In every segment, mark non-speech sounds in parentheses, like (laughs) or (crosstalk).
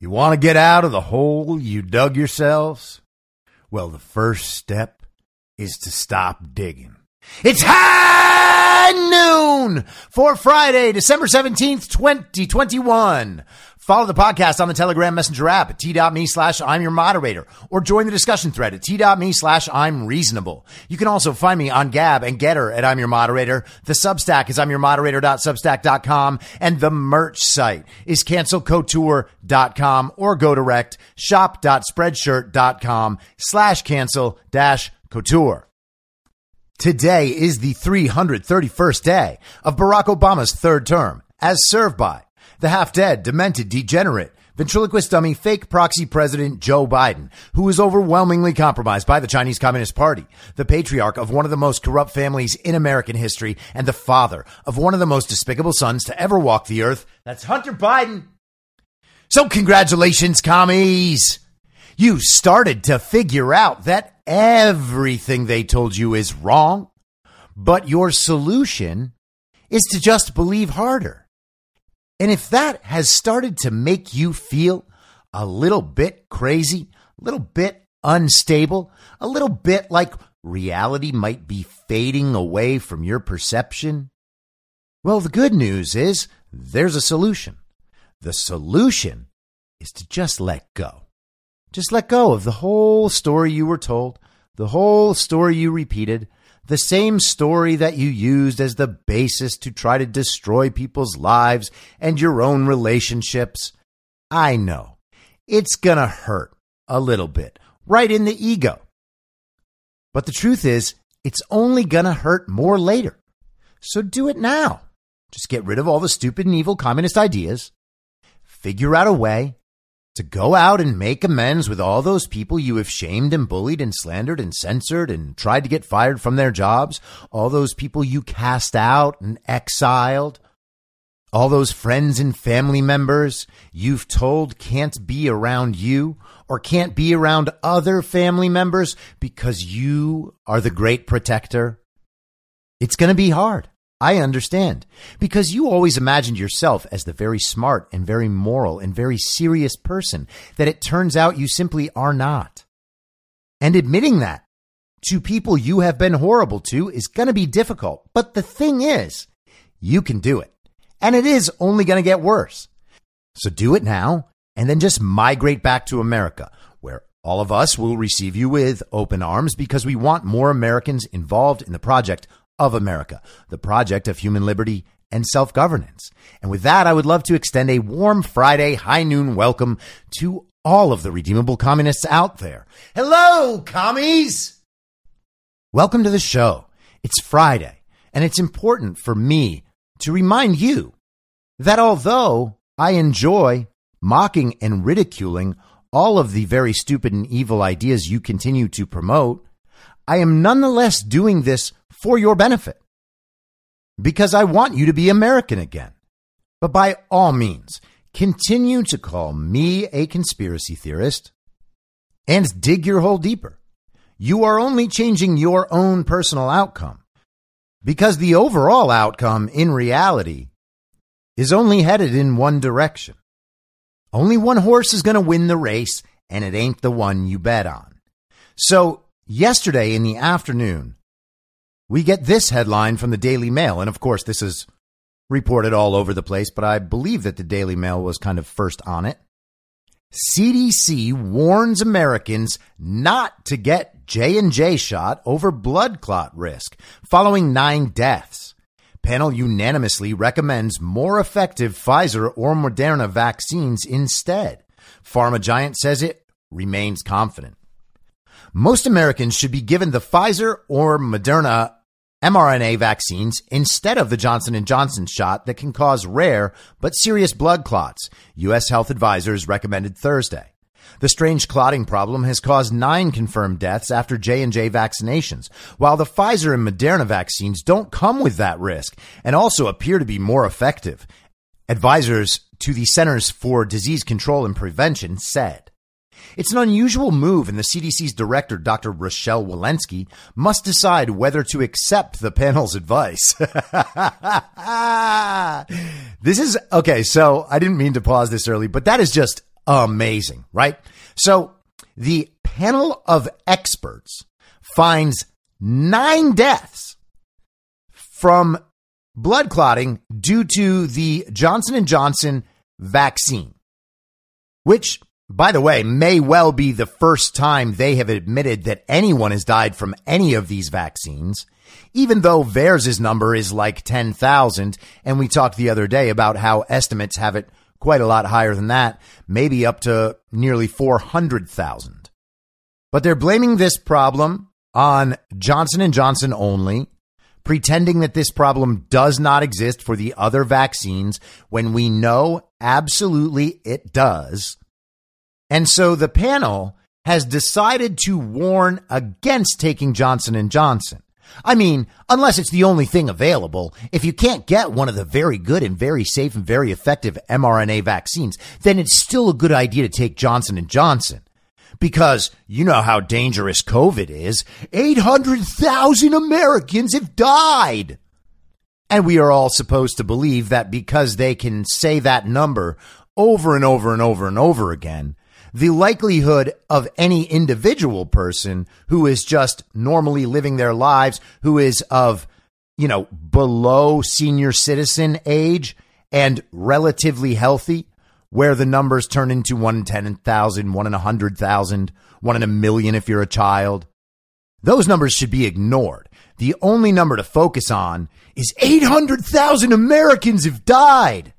You want to get out of the hole you dug yourselves? Well, the first step is to stop digging. It's high noon for Friday, December 17th, 2021. Follow the podcast on the Telegram Messenger app at t.me slash I'm your moderator or join the discussion thread at t.me slash I'm reasonable. You can also find me on Gab and Gettr at I'm your moderator. The Substack is I'm your moderator.substack.com and the merch site is cancelcouture.com or go direct shop.spreadshirt.com slash cancel dash couture. Today is the 331st day of Barack Obama's third term as served by the half dead, demented, degenerate, ventriloquist dummy, fake proxy president Joe Biden, who is overwhelmingly compromised by the Chinese Communist Party, the patriarch of one of the most corrupt families in American history, and the father of one of the most despicable sons to ever walk the earth. That's Hunter Biden. So, congratulations, commies! You started to figure out that everything they told you is wrong, but your solution is to just believe harder. And if that has started to make you feel a little bit crazy, a little bit unstable, a little bit like reality might be fading away from your perception, well, the good news is there's a solution. The solution is to just let go. Just let go of the whole story you were told, the whole story you repeated, the same story that you used as the basis to try to destroy people's lives and your own relationships. I know it's gonna hurt a little bit, right in the ego. But the truth is, it's only gonna hurt more later. So do it now. Just get rid of all the stupid and evil communist ideas. Figure out a way to go out and make amends with all those people you have shamed and bullied and slandered and censored and tried to get fired from their jobs, all those people you cast out and exiled, all those friends and family members you've told can't be around you or can't be around other family members because you are the great protector. It's going to be hard. I understand. Because you always imagined yourself as the very smart and very moral and very serious person that it turns out you simply are not. And admitting that to people you have been horrible to is going to be difficult. But the thing is, you can do it. And it is only going to get worse. So do it now and then just migrate back to America, where all of us will receive you with open arms because we want more Americans involved in the project of America, the project of human liberty and self governance. And with that, I would love to extend a warm Friday high noon welcome to all of the redeemable communists out there. Hello, commies! Welcome to the show. It's Friday, and it's important for me to remind you that although I enjoy mocking and ridiculing all of the very stupid and evil ideas you continue to promote, I am nonetheless doing this for your benefit because I want you to be American again. But by all means, continue to call me a conspiracy theorist and dig your hole deeper. You are only changing your own personal outcome because the overall outcome in reality is only headed in one direction. Only one horse is going to win the race, and it ain't the one you bet on. So, yesterday in the afternoon, we get this headline from the Daily Mail. And of course, this is reported all over the place, but I believe that the Daily Mail was kind of first on it. CDC warns Americans not to get J&J shot over blood clot risk following 9 deaths. Panel unanimously recommends more effective Pfizer or Moderna vaccines instead. Pharma giant says it remains confident. Most Americans should be given the Pfizer or Moderna mRNA vaccines instead of the Johnson & Johnson shot that can cause rare but serious blood clots, US health advisors recommended Thursday. The strange clotting problem has caused nine confirmed deaths after J&J vaccinations, while the Pfizer and Moderna vaccines don't come with that risk and also appear to be more effective. Advisors to the Centers for Disease Control and Prevention said. It's an unusual move, and the CDC's director, Dr. Rochelle Walensky, must decide whether to accept the panel's advice. (laughs) this is okay. So I didn't mean to pause this early, but that is just amazing, right? So the panel of experts finds nine deaths from blood clotting due to the Johnson & Johnson vaccine, which by the way, may well be the first time they have admitted that anyone has died from any of these vaccines, even though VAERS' number is like 10,000. And we talked the other day about how estimates have it quite a lot higher than that, maybe up to nearly 400,000. But they're blaming this problem on Johnson & Johnson only, pretending that this problem does not exist for the other vaccines when we know absolutely it does. And so the panel has decided to warn against taking Johnson & Johnson. I mean, unless it's the only thing available, if you can't get one of the very good and very safe and very effective mRNA vaccines, then it's still a good idea to take Johnson & Johnson. Because you know how dangerous COVID is. 800,000 Americans have died. And we are all supposed to believe that because they can say that number over and over and over and over again, the likelihood of any individual person who is just normally living their lives, who is of, you know, below senior citizen age and relatively healthy, where the numbers turn into one in 10,000, one in 100,000, one in a million if you're a child. Those numbers should be ignored. The only number to focus on is 800,000 Americans have died.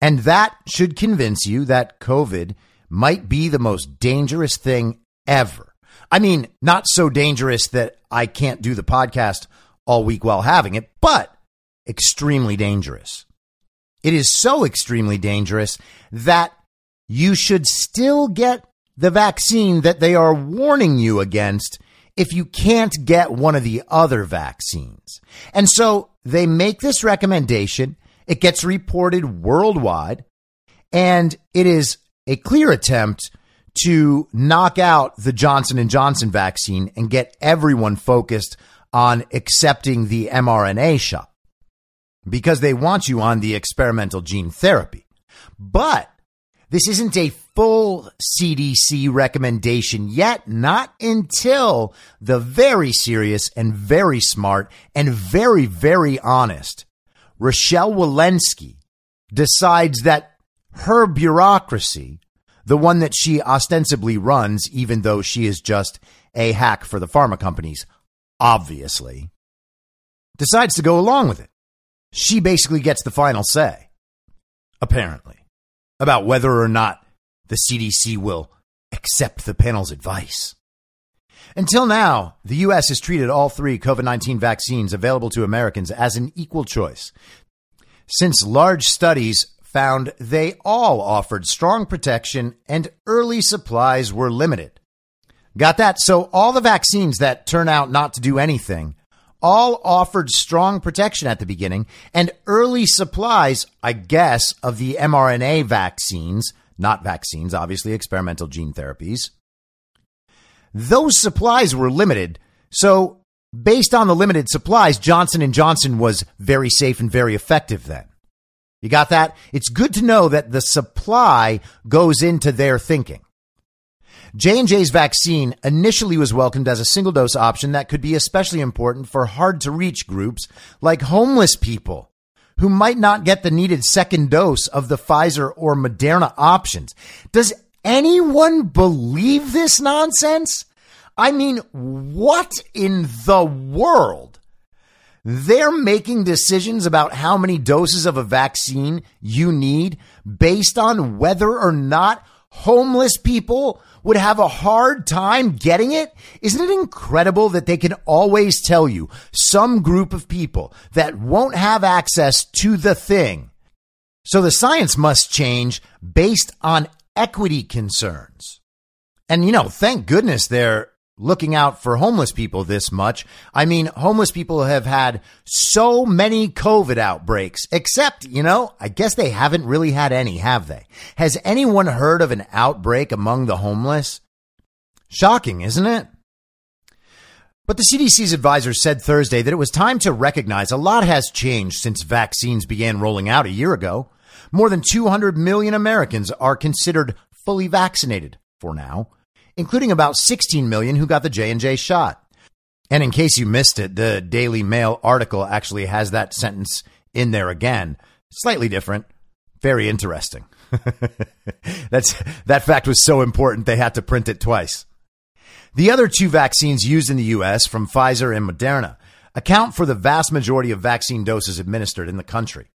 And that should convince you that COVID might be the most dangerous thing ever. I mean, not so dangerous that I can't do the podcast all week while having it, but extremely dangerous. It is so extremely dangerous that you should still get the vaccine that they are warning you against if you can't get one of the other vaccines. And so they make this recommendation. It gets reported worldwide and it is a clear attempt to knock out the Johnson and Johnson vaccine and get everyone focused on accepting the mRNA shot because they want you on the experimental gene therapy. But this isn't a full CDC recommendation yet, not until the very serious and very smart and very, very honest Rochelle Walensky decides that her bureaucracy, the one that she ostensibly runs, even though she is just a hack for the pharma companies, obviously, decides to go along with it. She basically gets the final say, apparently, about whether or not the CDC will accept the panel's advice. Until now, the U.S. has treated all three COVID 19 vaccines available to Americans as an equal choice. Since large studies found they all offered strong protection and early supplies were limited. Got that? So all the vaccines that turn out not to do anything all offered strong protection at the beginning and early supplies, I guess, of the mRNA vaccines, not vaccines, obviously experimental gene therapies. Those supplies were limited. So based on the limited supplies, Johnson & Johnson was very safe and very effective then. You got that? It's good to know that the supply goes into their thinking. J&J's vaccine initially was welcomed as a single dose option that could be especially important for hard to reach groups like homeless people who might not get the needed second dose of the Pfizer or Moderna options. Does anyone believe this nonsense? I mean, what in the world? They're making decisions about how many doses of a vaccine you need based on whether or not homeless people would have a hard time getting it? Isn't it incredible that they can always tell you some group of people that won't have access to the thing? So the science must change based on equity concerns. And you know, thank goodness they're looking out for homeless people this much. I mean, homeless people have had so many COVID outbreaks, except, you know, I guess they haven't really had any, have they? Has anyone heard of an outbreak among the homeless? Shocking, isn't it? But the CDC's advisor said Thursday that it was time to recognize a lot has changed since vaccines began rolling out a year ago. More than 200 million Americans are considered fully vaccinated for now including about 16 million who got the J&J shot. And in case you missed it, the Daily Mail article actually has that sentence in there again. Slightly different, very interesting. (laughs) That's that fact was so important they had to print it twice. The other two vaccines used in the US from Pfizer and Moderna account for the vast majority of vaccine doses administered in the country.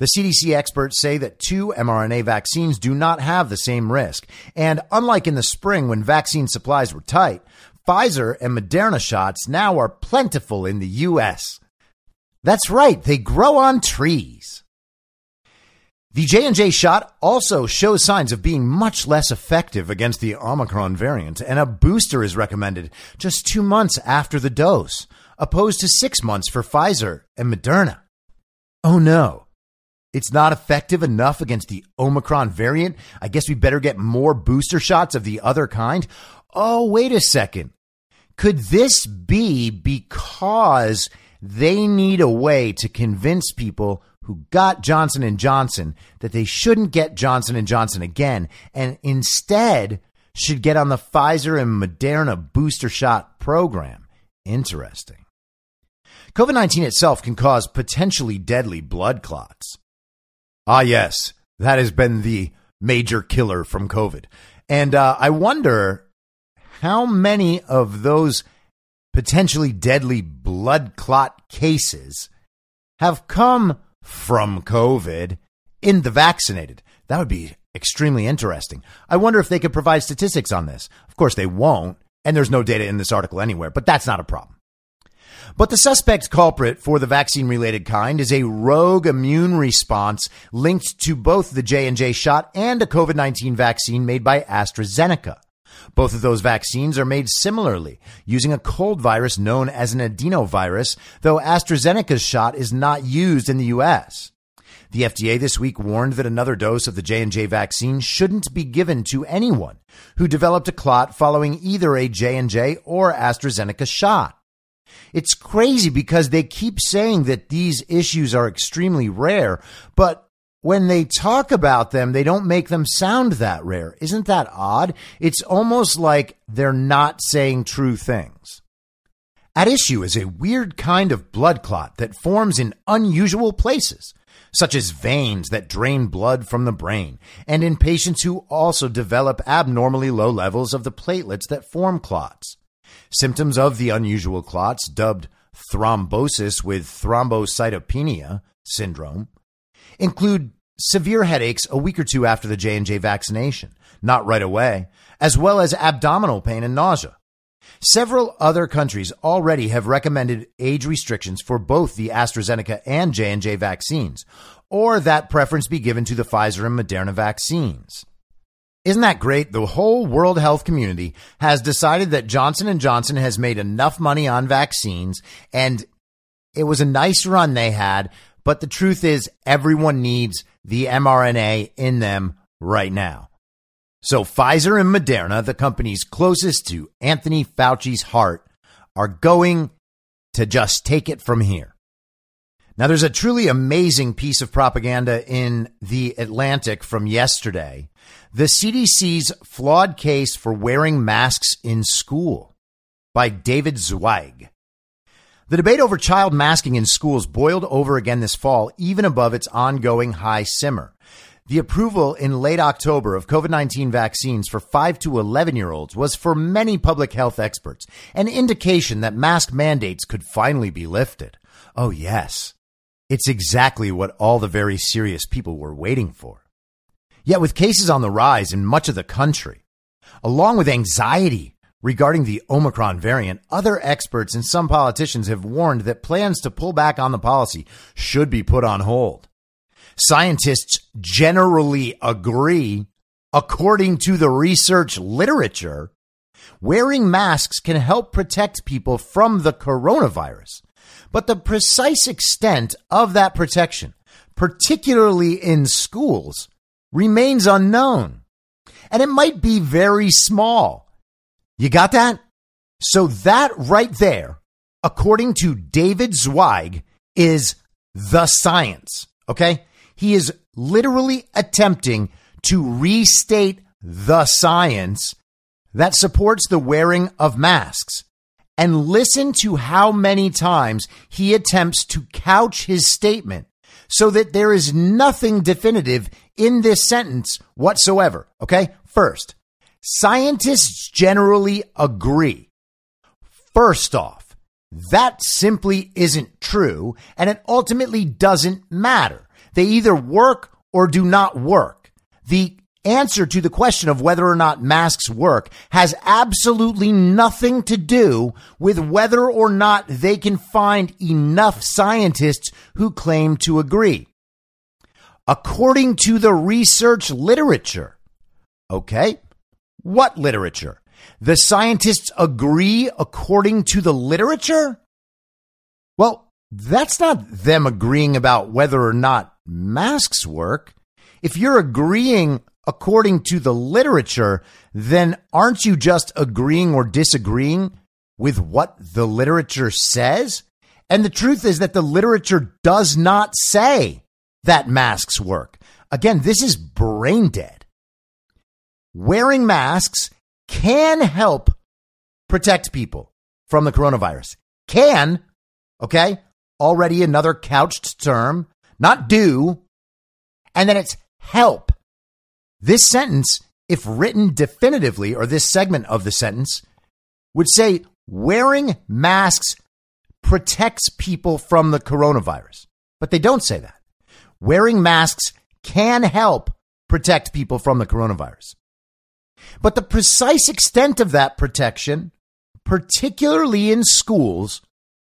The CDC experts say that two mRNA vaccines do not have the same risk. And unlike in the spring when vaccine supplies were tight, Pfizer and Moderna shots now are plentiful in the U.S. That's right, they grow on trees. The J&J shot also shows signs of being much less effective against the Omicron variant, and a booster is recommended just two months after the dose, opposed to six months for Pfizer and Moderna. Oh no. It's not effective enough against the Omicron variant. I guess we better get more booster shots of the other kind. Oh, wait a second. Could this be because they need a way to convince people who got Johnson and Johnson that they shouldn't get Johnson and Johnson again and instead should get on the Pfizer and Moderna booster shot program? Interesting. COVID 19 itself can cause potentially deadly blood clots. Ah, yes, that has been the major killer from COVID. And uh, I wonder how many of those potentially deadly blood clot cases have come from COVID in the vaccinated. That would be extremely interesting. I wonder if they could provide statistics on this. Of course, they won't, and there's no data in this article anywhere, but that's not a problem. But the suspect culprit for the vaccine related kind is a rogue immune response linked to both the J&J shot and a COVID-19 vaccine made by AstraZeneca. Both of those vaccines are made similarly, using a cold virus known as an adenovirus, though AstraZeneca's shot is not used in the US. The FDA this week warned that another dose of the J&J vaccine shouldn't be given to anyone who developed a clot following either a J&J or AstraZeneca shot. It's crazy because they keep saying that these issues are extremely rare, but when they talk about them, they don't make them sound that rare. Isn't that odd? It's almost like they're not saying true things. At issue is a weird kind of blood clot that forms in unusual places, such as veins that drain blood from the brain, and in patients who also develop abnormally low levels of the platelets that form clots. Symptoms of the unusual clots, dubbed thrombosis with thrombocytopenia syndrome, include severe headaches a week or two after the J&J vaccination, not right away, as well as abdominal pain and nausea. Several other countries already have recommended age restrictions for both the AstraZeneca and J&J vaccines, or that preference be given to the Pfizer and Moderna vaccines. Isn't that great? The whole world health community has decided that Johnson & Johnson has made enough money on vaccines and it was a nice run they had, but the truth is everyone needs the mRNA in them right now. So Pfizer and Moderna, the companies closest to Anthony Fauci's heart, are going to just take it from here. Now, there's a truly amazing piece of propaganda in The Atlantic from yesterday. The CDC's flawed case for wearing masks in school by David Zweig. The debate over child masking in schools boiled over again this fall, even above its ongoing high simmer. The approval in late October of COVID 19 vaccines for 5 to 11 year olds was for many public health experts an indication that mask mandates could finally be lifted. Oh, yes. It's exactly what all the very serious people were waiting for. Yet, with cases on the rise in much of the country, along with anxiety regarding the Omicron variant, other experts and some politicians have warned that plans to pull back on the policy should be put on hold. Scientists generally agree, according to the research literature, wearing masks can help protect people from the coronavirus. But the precise extent of that protection, particularly in schools, remains unknown. And it might be very small. You got that? So that right there, according to David Zweig, is the science. Okay. He is literally attempting to restate the science that supports the wearing of masks. And listen to how many times he attempts to couch his statement so that there is nothing definitive in this sentence whatsoever. Okay. First, scientists generally agree. First off, that simply isn't true and it ultimately doesn't matter. They either work or do not work. The answer to the question of whether or not masks work has absolutely nothing to do with whether or not they can find enough scientists who claim to agree. According to the research literature, okay, what literature? The scientists agree according to the literature? Well, that's not them agreeing about whether or not masks work. If you're agreeing according to the literature, then aren't you just agreeing or disagreeing with what the literature says? And the truth is that the literature does not say that masks work. Again, this is brain dead. Wearing masks can help protect people from the coronavirus. Can, okay? Already another couched term, not do. And then it's help. This sentence, if written definitively, or this segment of the sentence, would say wearing masks protects people from the coronavirus. But they don't say that. Wearing masks can help protect people from the coronavirus. But the precise extent of that protection, particularly in schools,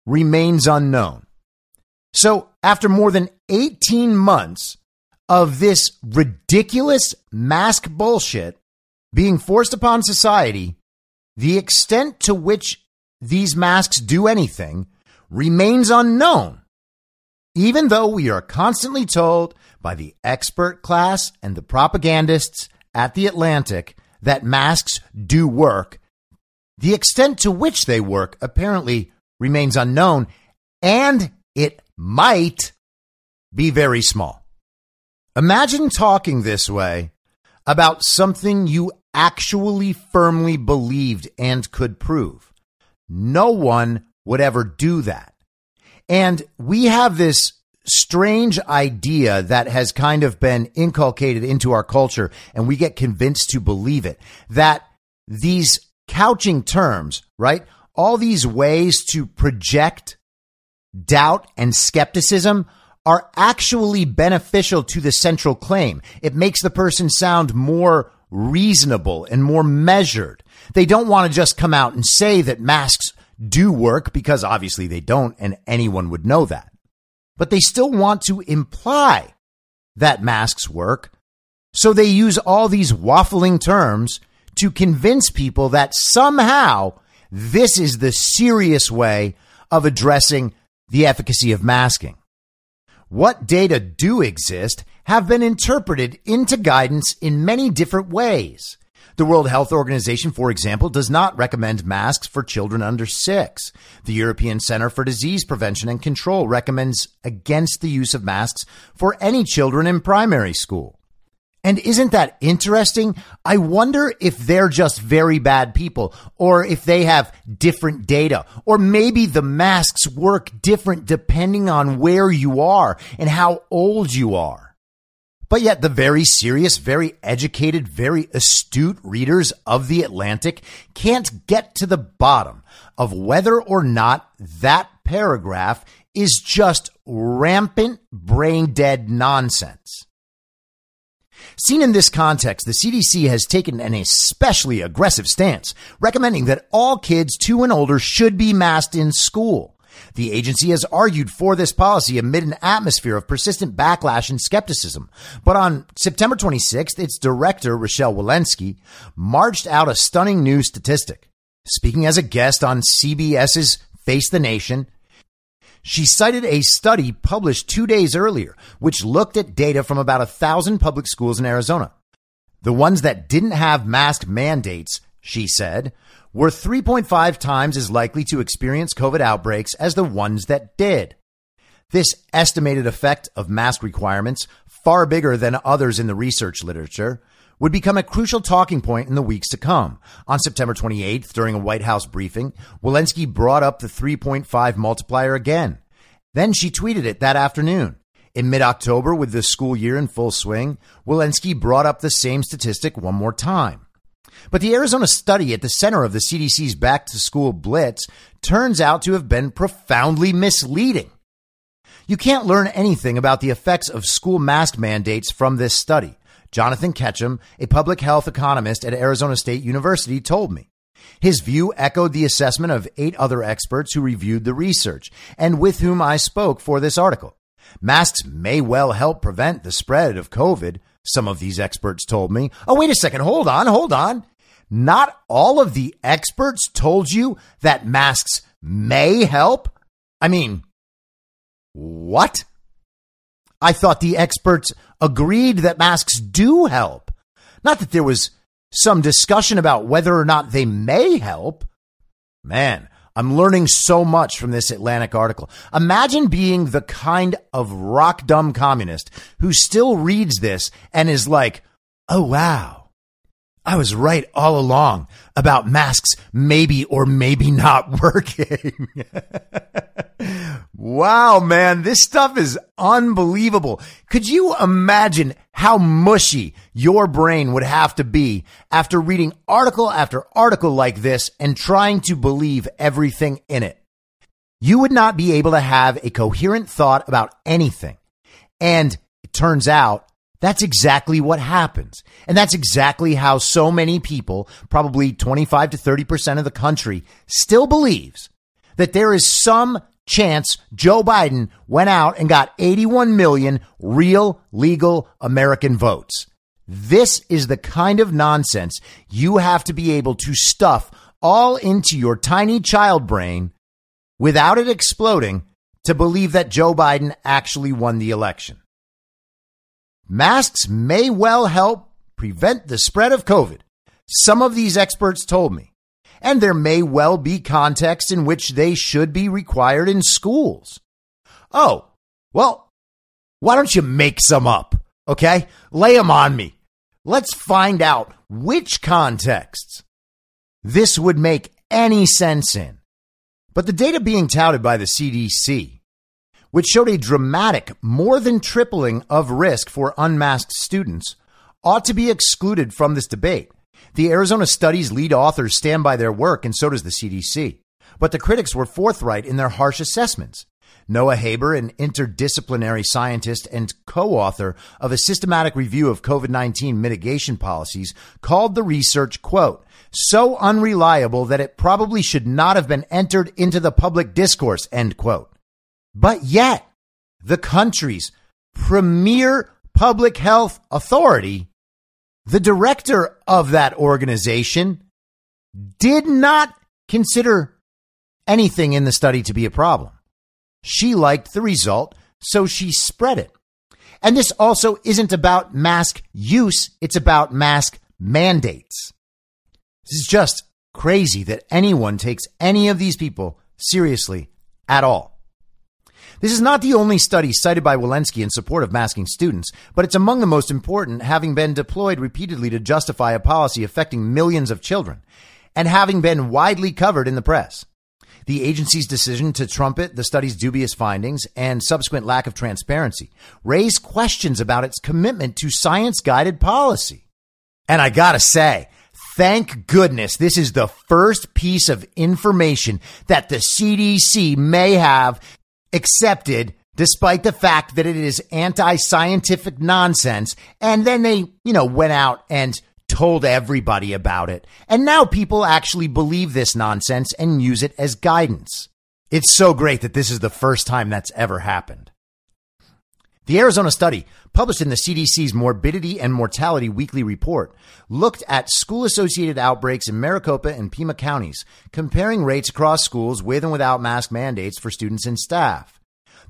remains unknown. So, after more than 18 months of this ridiculous mask bullshit being forced upon society, the extent to which these masks do anything remains unknown. Even though we are constantly told by the expert class and the propagandists at the Atlantic that masks do work, the extent to which they work apparently remains unknown, and it might be very small. Imagine talking this way about something you actually firmly believed and could prove. No one would ever do that. And we have this strange idea that has kind of been inculcated into our culture, and we get convinced to believe it that these couching terms, right? All these ways to project doubt and skepticism are actually beneficial to the central claim. It makes the person sound more reasonable and more measured. They don't want to just come out and say that masks do work because obviously they don't and anyone would know that. But they still want to imply that masks work. So they use all these waffling terms to convince people that somehow this is the serious way of addressing the efficacy of masking what data do exist have been interpreted into guidance in many different ways. The World Health Organization, for example, does not recommend masks for children under six. The European Center for Disease Prevention and Control recommends against the use of masks for any children in primary school. And isn't that interesting? I wonder if they're just very bad people or if they have different data or maybe the masks work different depending on where you are and how old you are. But yet the very serious, very educated, very astute readers of The Atlantic can't get to the bottom of whether or not that paragraph is just rampant brain dead nonsense. Seen in this context, the CDC has taken an especially aggressive stance, recommending that all kids two and older should be masked in school. The agency has argued for this policy amid an atmosphere of persistent backlash and skepticism. But on September 26th, its director, Rochelle Walensky, marched out a stunning new statistic. Speaking as a guest on CBS's Face the Nation, she cited a study published two days earlier, which looked at data from about a thousand public schools in Arizona. The ones that didn't have mask mandates, she said, were 3.5 times as likely to experience COVID outbreaks as the ones that did. This estimated effect of mask requirements, far bigger than others in the research literature, would become a crucial talking point in the weeks to come. On September 28th, during a White House briefing, Walensky brought up the 3.5 multiplier again. Then she tweeted it that afternoon. In mid October, with the school year in full swing, Walensky brought up the same statistic one more time. But the Arizona study at the center of the CDC's back to school blitz turns out to have been profoundly misleading. You can't learn anything about the effects of school mask mandates from this study. Jonathan Ketcham, a public health economist at Arizona State University, told me. His view echoed the assessment of eight other experts who reviewed the research and with whom I spoke for this article. Masks may well help prevent the spread of COVID, some of these experts told me. Oh, wait a second. Hold on. Hold on. Not all of the experts told you that masks may help. I mean, what? I thought the experts agreed that masks do help. Not that there was some discussion about whether or not they may help. Man, I'm learning so much from this Atlantic article. Imagine being the kind of rock dumb communist who still reads this and is like, oh, wow. I was right all along about masks maybe or maybe not (laughs) working. (laughs) wow, man, this stuff is unbelievable. Could you imagine how mushy your brain would have to be after reading article after article like this and trying to believe everything in it? You would not be able to have a coherent thought about anything. And it turns out that's exactly what happens. And that's exactly how so many people, probably 25 to 30% of the country, still believes that there is some chance Joe Biden went out and got 81 million real legal American votes. This is the kind of nonsense you have to be able to stuff all into your tiny child brain without it exploding to believe that Joe Biden actually won the election. Masks may well help prevent the spread of COVID. Some of these experts told me and there may well be contexts in which they should be required in schools. Oh, well, why don't you make some up? Okay? Lay them on me. Let's find out which contexts this would make any sense in. But the data being touted by the CDC, which showed a dramatic more than tripling of risk for unmasked students, ought to be excluded from this debate. The Arizona study's lead authors stand by their work, and so does the CDC. But the critics were forthright in their harsh assessments. Noah Haber, an interdisciplinary scientist and co author of a systematic review of COVID 19 mitigation policies, called the research, quote, so unreliable that it probably should not have been entered into the public discourse, end quote. But yet, the country's premier public health authority the director of that organization did not consider anything in the study to be a problem. She liked the result, so she spread it. And this also isn't about mask use, it's about mask mandates. This is just crazy that anyone takes any of these people seriously at all. This is not the only study cited by Walensky in support of masking students, but it's among the most important, having been deployed repeatedly to justify a policy affecting millions of children, and having been widely covered in the press. The agency's decision to trumpet the study's dubious findings and subsequent lack of transparency raise questions about its commitment to science guided policy. And I gotta say, thank goodness this is the first piece of information that the CDC may have accepted despite the fact that it is anti scientific nonsense. And then they, you know, went out and told everybody about it. And now people actually believe this nonsense and use it as guidance. It's so great that this is the first time that's ever happened. The Arizona study, published in the CDC's Morbidity and Mortality Weekly Report, looked at school associated outbreaks in Maricopa and Pima counties, comparing rates across schools with and without mask mandates for students and staff.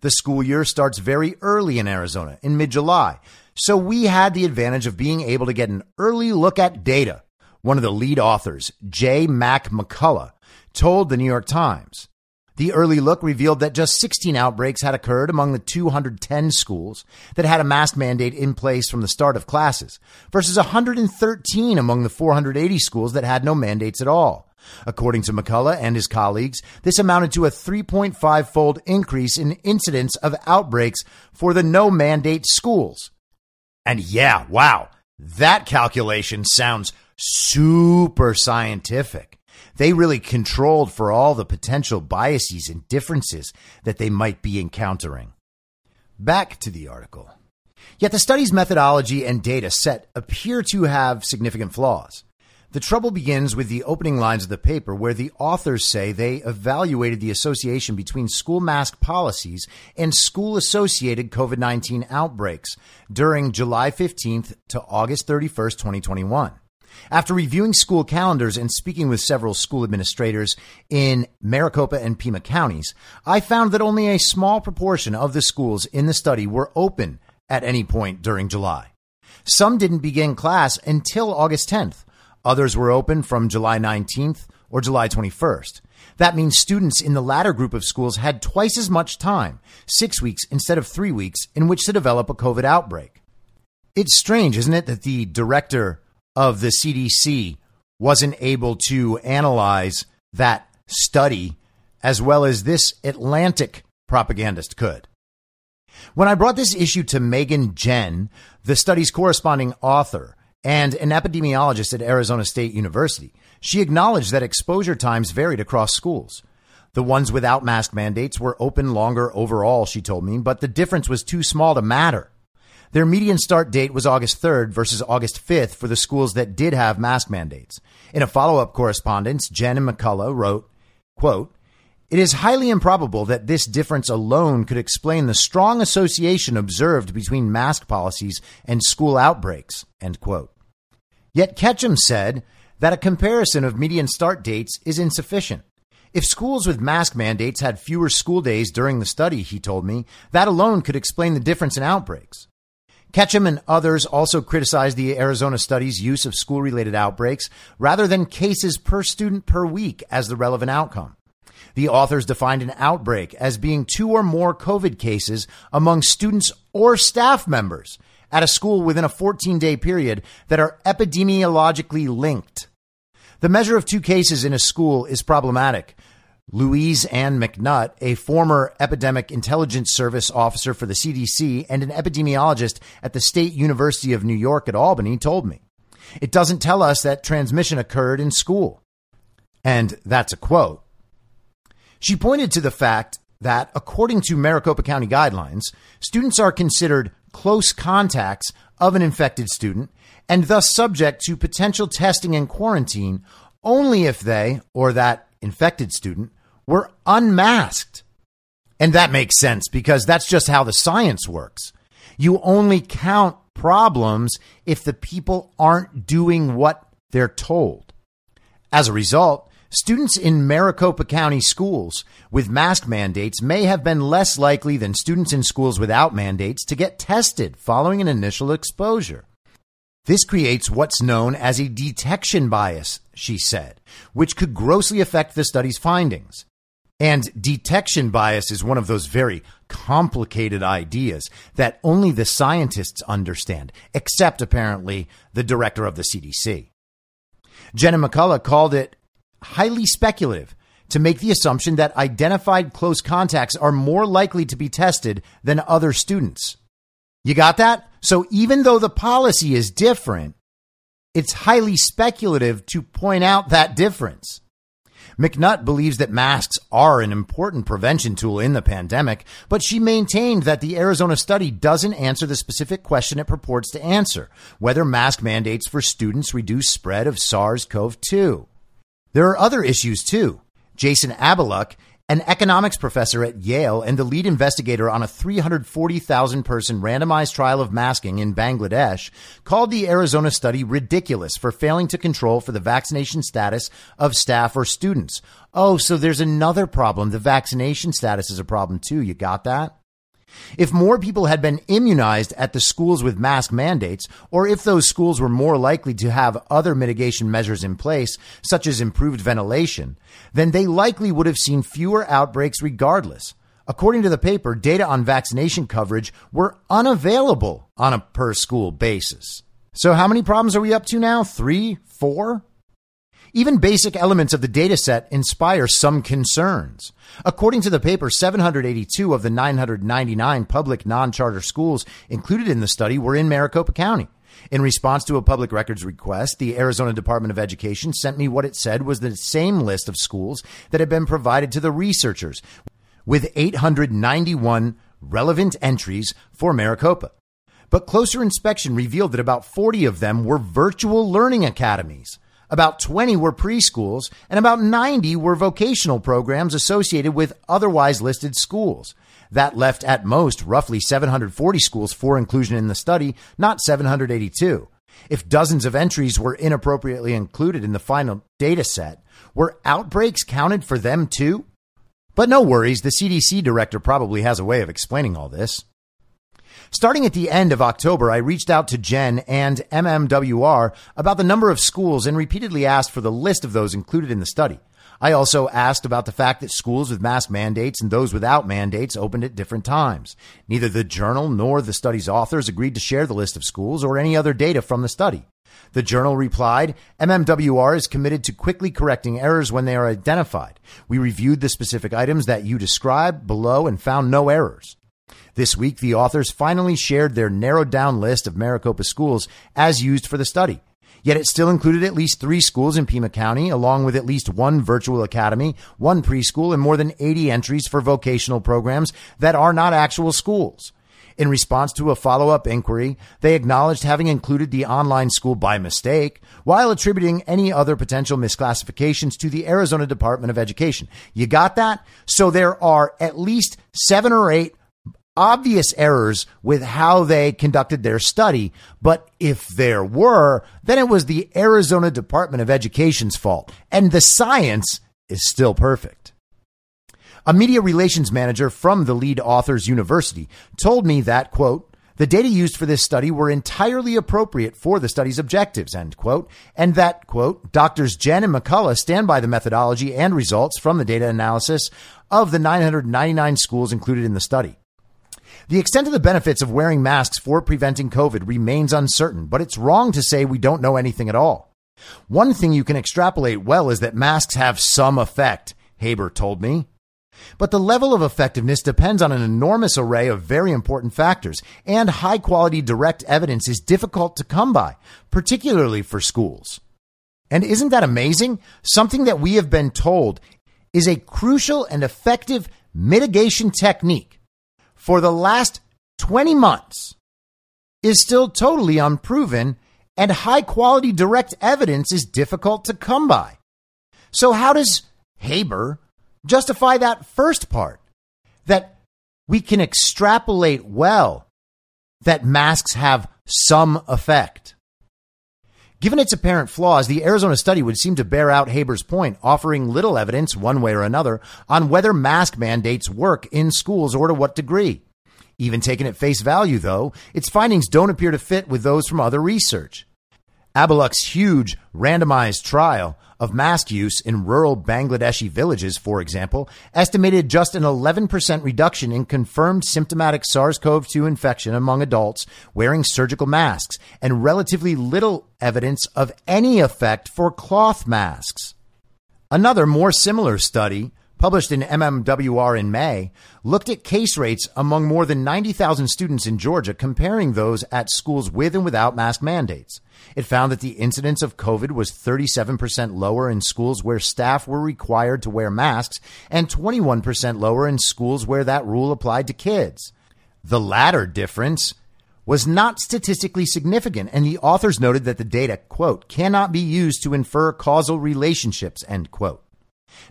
The school year starts very early in Arizona, in mid July, so we had the advantage of being able to get an early look at data. One of the lead authors, J. Mac McCullough, told the New York Times. The early look revealed that just 16 outbreaks had occurred among the 210 schools that had a mask mandate in place from the start of classes, versus 113 among the 480 schools that had no mandates at all. According to McCullough and his colleagues, this amounted to a 3.5 fold increase in incidence of outbreaks for the no mandate schools. And yeah, wow, that calculation sounds super scientific. They really controlled for all the potential biases and differences that they might be encountering. Back to the article. Yet the study's methodology and data set appear to have significant flaws. The trouble begins with the opening lines of the paper, where the authors say they evaluated the association between school mask policies and school associated COVID 19 outbreaks during July 15th to August 31st, 2021. After reviewing school calendars and speaking with several school administrators in Maricopa and Pima counties, I found that only a small proportion of the schools in the study were open at any point during July. Some didn't begin class until August 10th. Others were open from July 19th or July 21st. That means students in the latter group of schools had twice as much time, six weeks instead of three weeks, in which to develop a COVID outbreak. It's strange, isn't it, that the director of the CDC wasn't able to analyze that study as well as this Atlantic propagandist could. When I brought this issue to Megan Jehn, the study's corresponding author and an epidemiologist at Arizona State University, she acknowledged that exposure times varied across schools. The ones without mask mandates were open longer overall, she told me, but the difference was too small to matter. Their median start date was August 3rd versus August 5th for the schools that did have mask mandates. In a follow-up correspondence, Jehn and McCullough wrote, quote, it is highly improbable that this difference alone could explain the strong association observed between mask policies and school outbreaks. End quote. Yet Ketcham said that a comparison of median start dates is insufficient. If schools with mask mandates had fewer school days during the study, he told me, that alone could explain the difference in outbreaks. Ketcham and others also criticized the Arizona study's use of school related outbreaks rather than cases per student per week as the relevant outcome. The authors defined an outbreak as being two or more COVID cases among students or staff members at a school within a 14 day period that are epidemiologically linked. The measure of two cases in a school is problematic Louise Ann McNutt, a former epidemic intelligence service officer for the CDC and an epidemiologist at the State University of New York at Albany, told me. It doesn't tell us that transmission occurred in school. And that's a quote. She pointed to the fact that, according to Maricopa County guidelines, students are considered close contacts of an infected student and thus subject to potential testing and quarantine only if they, or that infected student, were unmasked. And that makes sense because that's just how the science works. You only count problems if the people aren't doing what they're told. As a result, students in Maricopa County schools with mask mandates may have been less likely than students in schools without mandates to get tested following an initial exposure. This creates what's known as a detection bias, she said, which could grossly affect the study's findings. And detection bias is one of those very complicated ideas that only the scientists understand, except apparently the director of the CDC. Jenna McCullough called it highly speculative to make the assumption that identified close contacts are more likely to be tested than other students. You got that? So even though the policy is different, it's highly speculative to point out that difference. McNutt believes that masks are an important prevention tool in the pandemic, but she maintained that the Arizona study doesn't answer the specific question it purports to answer whether mask mandates for students reduce spread of SARS CoV 2. There are other issues too. Jason Abaluck an economics professor at Yale and the lead investigator on a 340,000 person randomized trial of masking in Bangladesh, called the Arizona study ridiculous for failing to control for the vaccination status of staff or students. Oh, so there's another problem. The vaccination status is a problem too. You got that? If more people had been immunized at the schools with mask mandates, or if those schools were more likely to have other mitigation measures in place, such as improved ventilation, then they likely would have seen fewer outbreaks regardless. According to the paper, data on vaccination coverage were unavailable on a per school basis. So, how many problems are we up to now? Three? Four? Even basic elements of the dataset inspire some concerns. According to the paper, 782 of the 999 public non charter schools included in the study were in Maricopa County. In response to a public records request, the Arizona Department of Education sent me what it said was the same list of schools that had been provided to the researchers, with 891 relevant entries for Maricopa. But closer inspection revealed that about 40 of them were virtual learning academies. About 20 were preschools, and about 90 were vocational programs associated with otherwise listed schools. That left at most roughly 740 schools for inclusion in the study, not 782. If dozens of entries were inappropriately included in the final data set, were outbreaks counted for them too? But no worries, the CDC director probably has a way of explaining all this. Starting at the end of October, I reached out to Jehn and MMWR about the number of schools and repeatedly asked for the list of those included in the study. I also asked about the fact that schools with mask mandates and those without mandates opened at different times. Neither the journal nor the study's authors agreed to share the list of schools or any other data from the study. The journal replied, MMWR is committed to quickly correcting errors when they are identified. We reviewed the specific items that you described below and found no errors. This week, the authors finally shared their narrowed down list of Maricopa schools as used for the study. Yet it still included at least three schools in Pima County, along with at least one virtual academy, one preschool, and more than 80 entries for vocational programs that are not actual schools. In response to a follow up inquiry, they acknowledged having included the online school by mistake while attributing any other potential misclassifications to the Arizona Department of Education. You got that? So there are at least seven or eight obvious errors with how they conducted their study. But if there were, then it was the Arizona Department of Education's fault. And the science is still perfect. A media relations manager from the lead authors university told me that, quote, the data used for this study were entirely appropriate for the study's objectives, end quote, and that, quote, doctors Jehn and McCullough stand by the methodology and results from the data analysis of the 999 schools included in the study. The extent of the benefits of wearing masks for preventing COVID remains uncertain, but it's wrong to say we don't know anything at all. One thing you can extrapolate well is that masks have some effect, Haber told me. But the level of effectiveness depends on an enormous array of very important factors, and high quality direct evidence is difficult to come by, particularly for schools. And isn't that amazing? Something that we have been told is a crucial and effective mitigation technique for the last 20 months is still totally unproven, and high quality direct evidence is difficult to come by. So, how does Haber justify that first part? That we can extrapolate well that masks have some effect. Given its apparent flaws, the Arizona study would seem to bear out Haber's point, offering little evidence, one way or another, on whether mask mandates work in schools or to what degree. Even taken at face value, though, its findings don't appear to fit with those from other research. Abaluck's huge randomized trial of mask use in rural Bangladeshi villages, for example, estimated just an 11% reduction in confirmed symptomatic SARS CoV 2 infection among adults wearing surgical masks and relatively little evidence of any effect for cloth masks. Another more similar study published in MMWR in May, looked at case rates among more than 90,000 students in Georgia, comparing those at schools with and without mask mandates. It found that the incidence of COVID was 37% lower in schools where staff were required to wear masks and 21% lower in schools where that rule applied to kids. The latter difference was not statistically significant, and the authors noted that the data, quote, cannot be used to infer causal relationships, end quote.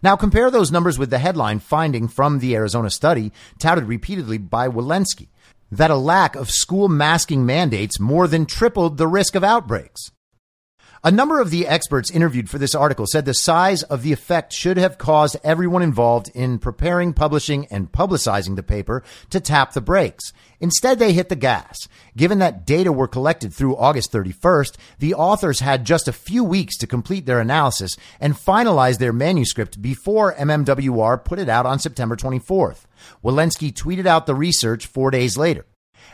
Now compare those numbers with the headline finding from the Arizona study touted repeatedly by Walensky that a lack of school masking mandates more than tripled the risk of outbreaks. A number of the experts interviewed for this article said the size of the effect should have caused everyone involved in preparing, publishing, and publicizing the paper to tap the brakes. Instead, they hit the gas. Given that data were collected through August 31st, the authors had just a few weeks to complete their analysis and finalize their manuscript before MMWR put it out on September 24th. Walensky tweeted out the research four days later.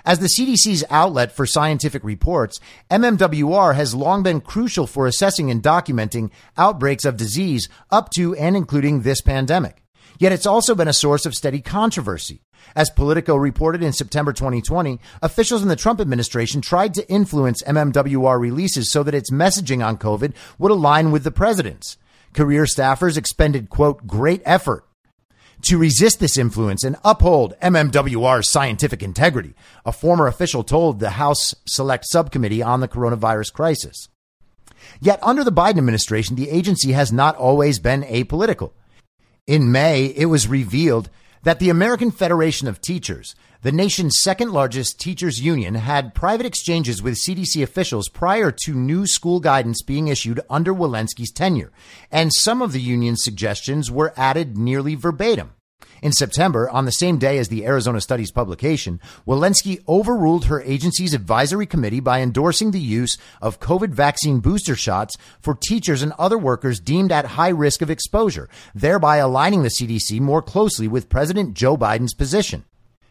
As the CDC's outlet for scientific reports, MMWR has long been crucial for assessing and documenting outbreaks of disease up to and including this pandemic. Yet it's also been a source of steady controversy. As Politico reported in September 2020, officials in the Trump administration tried to influence MMWR releases so that its messaging on COVID would align with the president's. Career staffers expended, quote, great effort to resist this influence and uphold MMWR's scientific integrity, a former official told the House Select Subcommittee on the coronavirus crisis. Yet under the Biden administration, the agency has not always been apolitical. In May, it was revealed that the American Federation of Teachers, the nation's second largest teachers union, had private exchanges with CDC officials prior to new school guidance being issued under Walensky's tenure, and some of the union's suggestions were added nearly verbatim. In September, on the same day as the Arizona Studies publication, Walensky overruled her agency's advisory committee by endorsing the use of COVID vaccine booster shots for teachers and other workers deemed at high risk of exposure, thereby aligning the CDC more closely with President Joe Biden's position.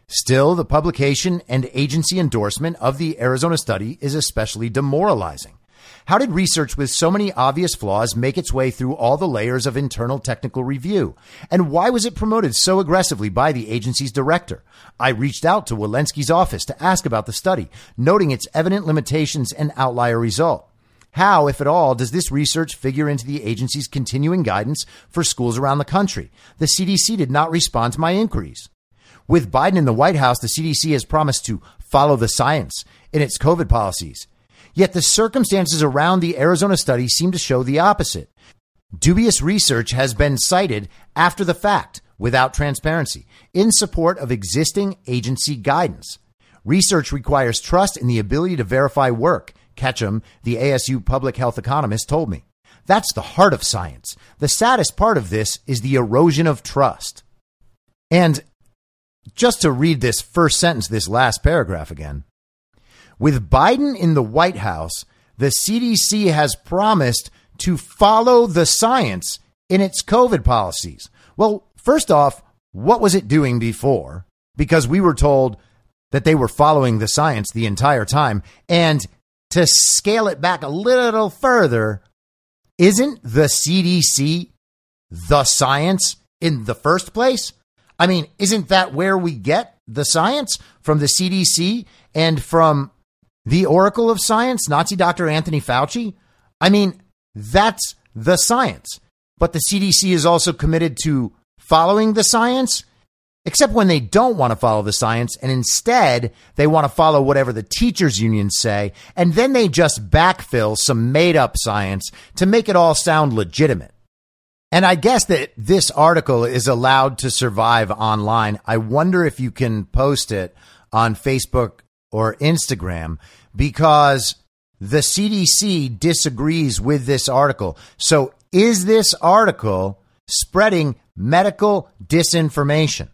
Still, the publication and agency endorsement of the Arizona study is especially demoralizing. How did research with so many obvious flaws make its way through all the layers of internal technical review? And why was it promoted so aggressively by the agency's director? I reached out to Walensky's office to ask about the study, noting its evident limitations and outlier result. How, if at all, does this research figure into the agency's continuing guidance for schools around the country? The CDC did not respond to my inquiries. With Biden in the White House, the CDC has promised to follow the science in its COVID policies. Yet the circumstances around the Arizona study seem to show the opposite. Dubious research has been cited after the fact without transparency in support of existing agency guidance. Research requires trust in the ability to verify work. Ketcham, the ASU public health economist, told me. That's the heart of science. The saddest part of this is the erosion of trust. And just to read this first sentence, this last paragraph again. With Biden in the White House, the CDC has promised to follow the science in its COVID policies. Well, first off, what was it doing before? Because we were told that they were following the science the entire time. And to scale it back a little further, isn't the CDC the science in the first place? I mean, isn't that where we get the science from the CDC and from the oracle of science, Nazi Dr. Anthony Fauci. I mean, that's the science. But the CDC is also committed to following the science, except when they don't want to follow the science and instead they want to follow whatever the teachers unions say. And then they just backfill some made up science to make it all sound legitimate. And I guess that this article is allowed to survive online. I wonder if you can post it on Facebook or Instagram because the CDC disagrees with this article. So is this article spreading medical disinformation?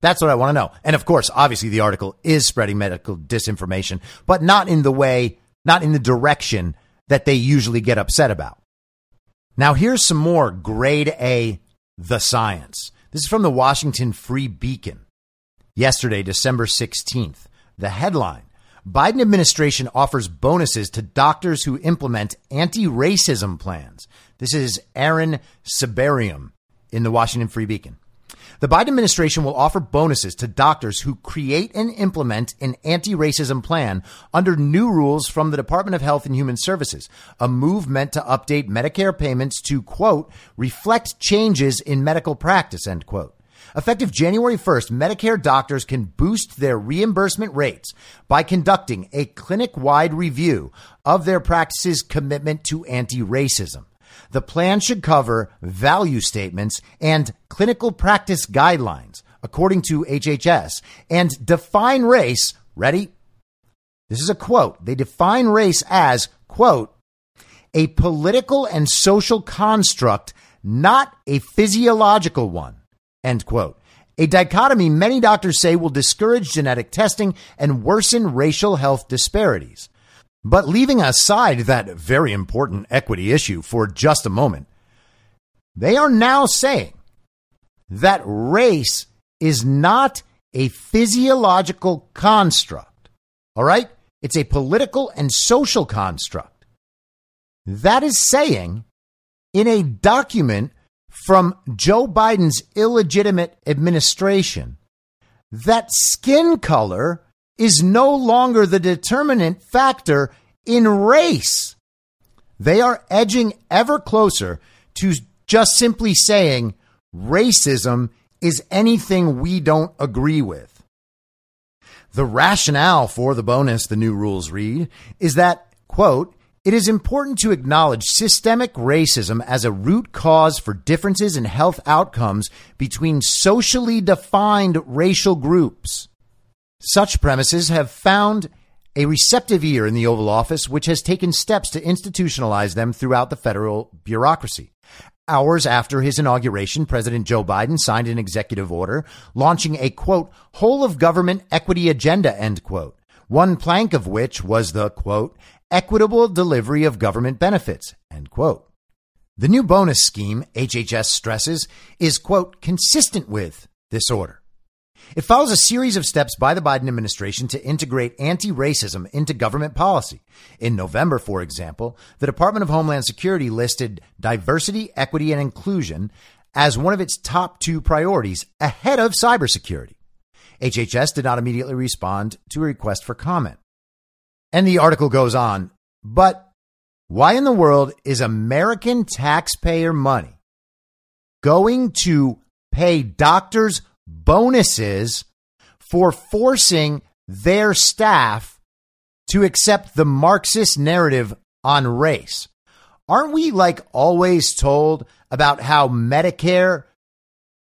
That's what I want to know. And of course, obviously the article is spreading medical disinformation, but not in the way, not in the direction that they usually get upset about. Now here's some more grade A the science. This is from the Washington Free Beacon. Yesterday, December 16th. The headline Biden administration offers bonuses to doctors who implement anti-racism plans. This is Aaron Sibarium in the Washington Free Beacon. The Biden administration will offer bonuses to doctors who create and implement an anti-racism plan under new rules from the Department of Health and Human Services, a move meant to update Medicare payments to quote, reflect changes in medical practice, end quote. Effective January 1st, Medicare doctors can boost their reimbursement rates by conducting a clinic wide review of their practice's commitment to anti-racism. The plan should cover value statements and clinical practice guidelines, according to HHS, and define race. Ready? This is a quote. They define race as, quote, a political and social construct, not a physiological one, end quote. A dichotomy many doctors say will discourage genetic testing and worsen racial health disparities. But leaving aside that very important equity issue for just a moment, they are now saying that race is not a physiological construct. All right? It's a political and social construct. That is saying in a document from Joe Biden's illegitimate administration that skin color is no longer the determinant factor in race. They are edging ever closer to just simply saying racism is anything we don't agree with. The rationale for the bonus, the new rules read, is that, quote, it is important to acknowledge systemic racism as a root cause for differences in health outcomes between socially defined racial groups. Such premises have found a receptive ear in the Oval Office, which has taken steps to institutionalize them throughout the federal bureaucracy. Hours after his inauguration, President Joe Biden signed an executive order launching a quote, whole of government equity agenda, end quote. One plank of which was the quote, equitable delivery of government benefits, end quote. The new bonus scheme, HHS stresses, is quote, consistent with this order. It follows a series of steps by the Biden administration to integrate anti-racism into government policy. In November, for example, the Department of Homeland Security listed diversity, equity, and inclusion as one of its top two priorities ahead of cybersecurity. HHS did not immediately respond to a request for comment. And the article goes on, but why in the world is American taxpayer money going to pay doctors bonuses for forcing their staff to accept the Marxist narrative on race. Aren't we like always told about how Medicare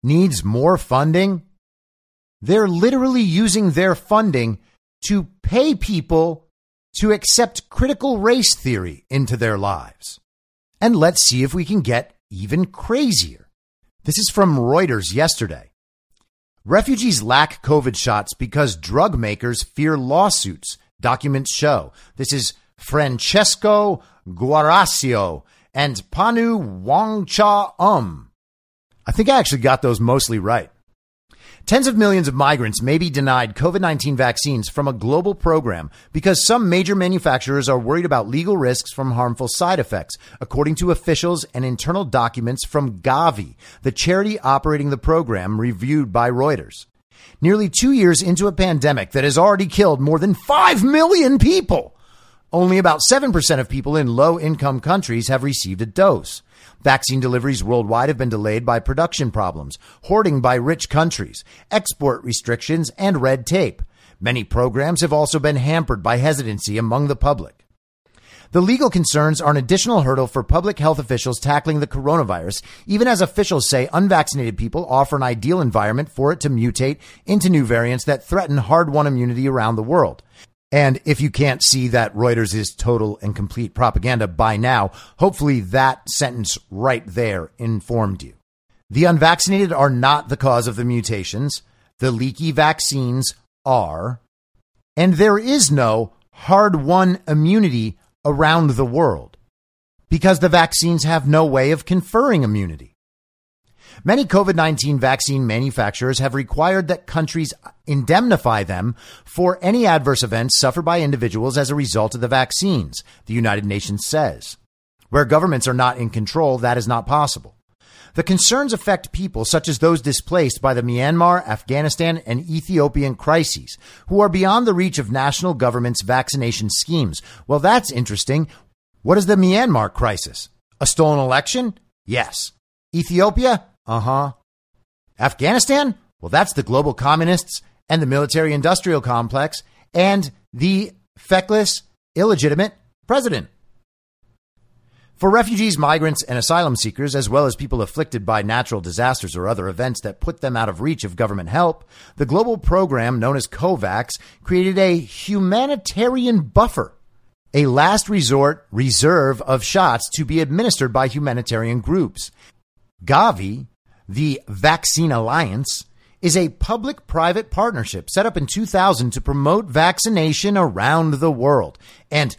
needs more funding? They're literally using their funding to pay people to accept critical race theory into their lives. And let's see if we can get even crazier. This is from Reuters yesterday. Refugees lack COVID shots because drug makers fear lawsuits, documents show. This is Francesco Guarascio and Panu Wangcha Um. I think I actually got those mostly right. Tens of millions of migrants may be denied COVID 19 vaccines from a global program because some major manufacturers are worried about legal risks from harmful side effects, according to officials and internal documents from Gavi, the charity operating the program reviewed by Reuters. Nearly two years into a pandemic that has already killed more than 5 million people, only about 7% of people in low income countries have received a dose. Vaccine deliveries worldwide have been delayed by production problems, hoarding by rich countries, export restrictions, and red tape. Many programs have also been hampered by hesitancy among the public. The legal concerns are an additional hurdle for public health officials tackling the coronavirus, even as officials say unvaccinated people offer an ideal environment for it to mutate into new variants that threaten hard won immunity around the world. And if you can't see that Reuters is total and complete propaganda by now, hopefully that sentence right there informed you. The unvaccinated are not the cause of the mutations. The leaky vaccines are. And there is no hard won immunity around the world because the vaccines have no way of conferring immunity. Many COVID 19 vaccine manufacturers have required that countries indemnify them for any adverse events suffered by individuals as a result of the vaccines, the United Nations says. Where governments are not in control, that is not possible. The concerns affect people such as those displaced by the Myanmar, Afghanistan, and Ethiopian crises, who are beyond the reach of national governments' vaccination schemes. Well, that's interesting. What is the Myanmar crisis? A stolen election? Yes. Ethiopia? Uh huh. Afghanistan? Well, that's the global communists and the military industrial complex and the feckless, illegitimate president. For refugees, migrants, and asylum seekers, as well as people afflicted by natural disasters or other events that put them out of reach of government help, the global program known as COVAX created a humanitarian buffer, a last resort reserve of shots to be administered by humanitarian groups. Gavi, the Vaccine Alliance, is a public private partnership set up in 2000 to promote vaccination around the world. And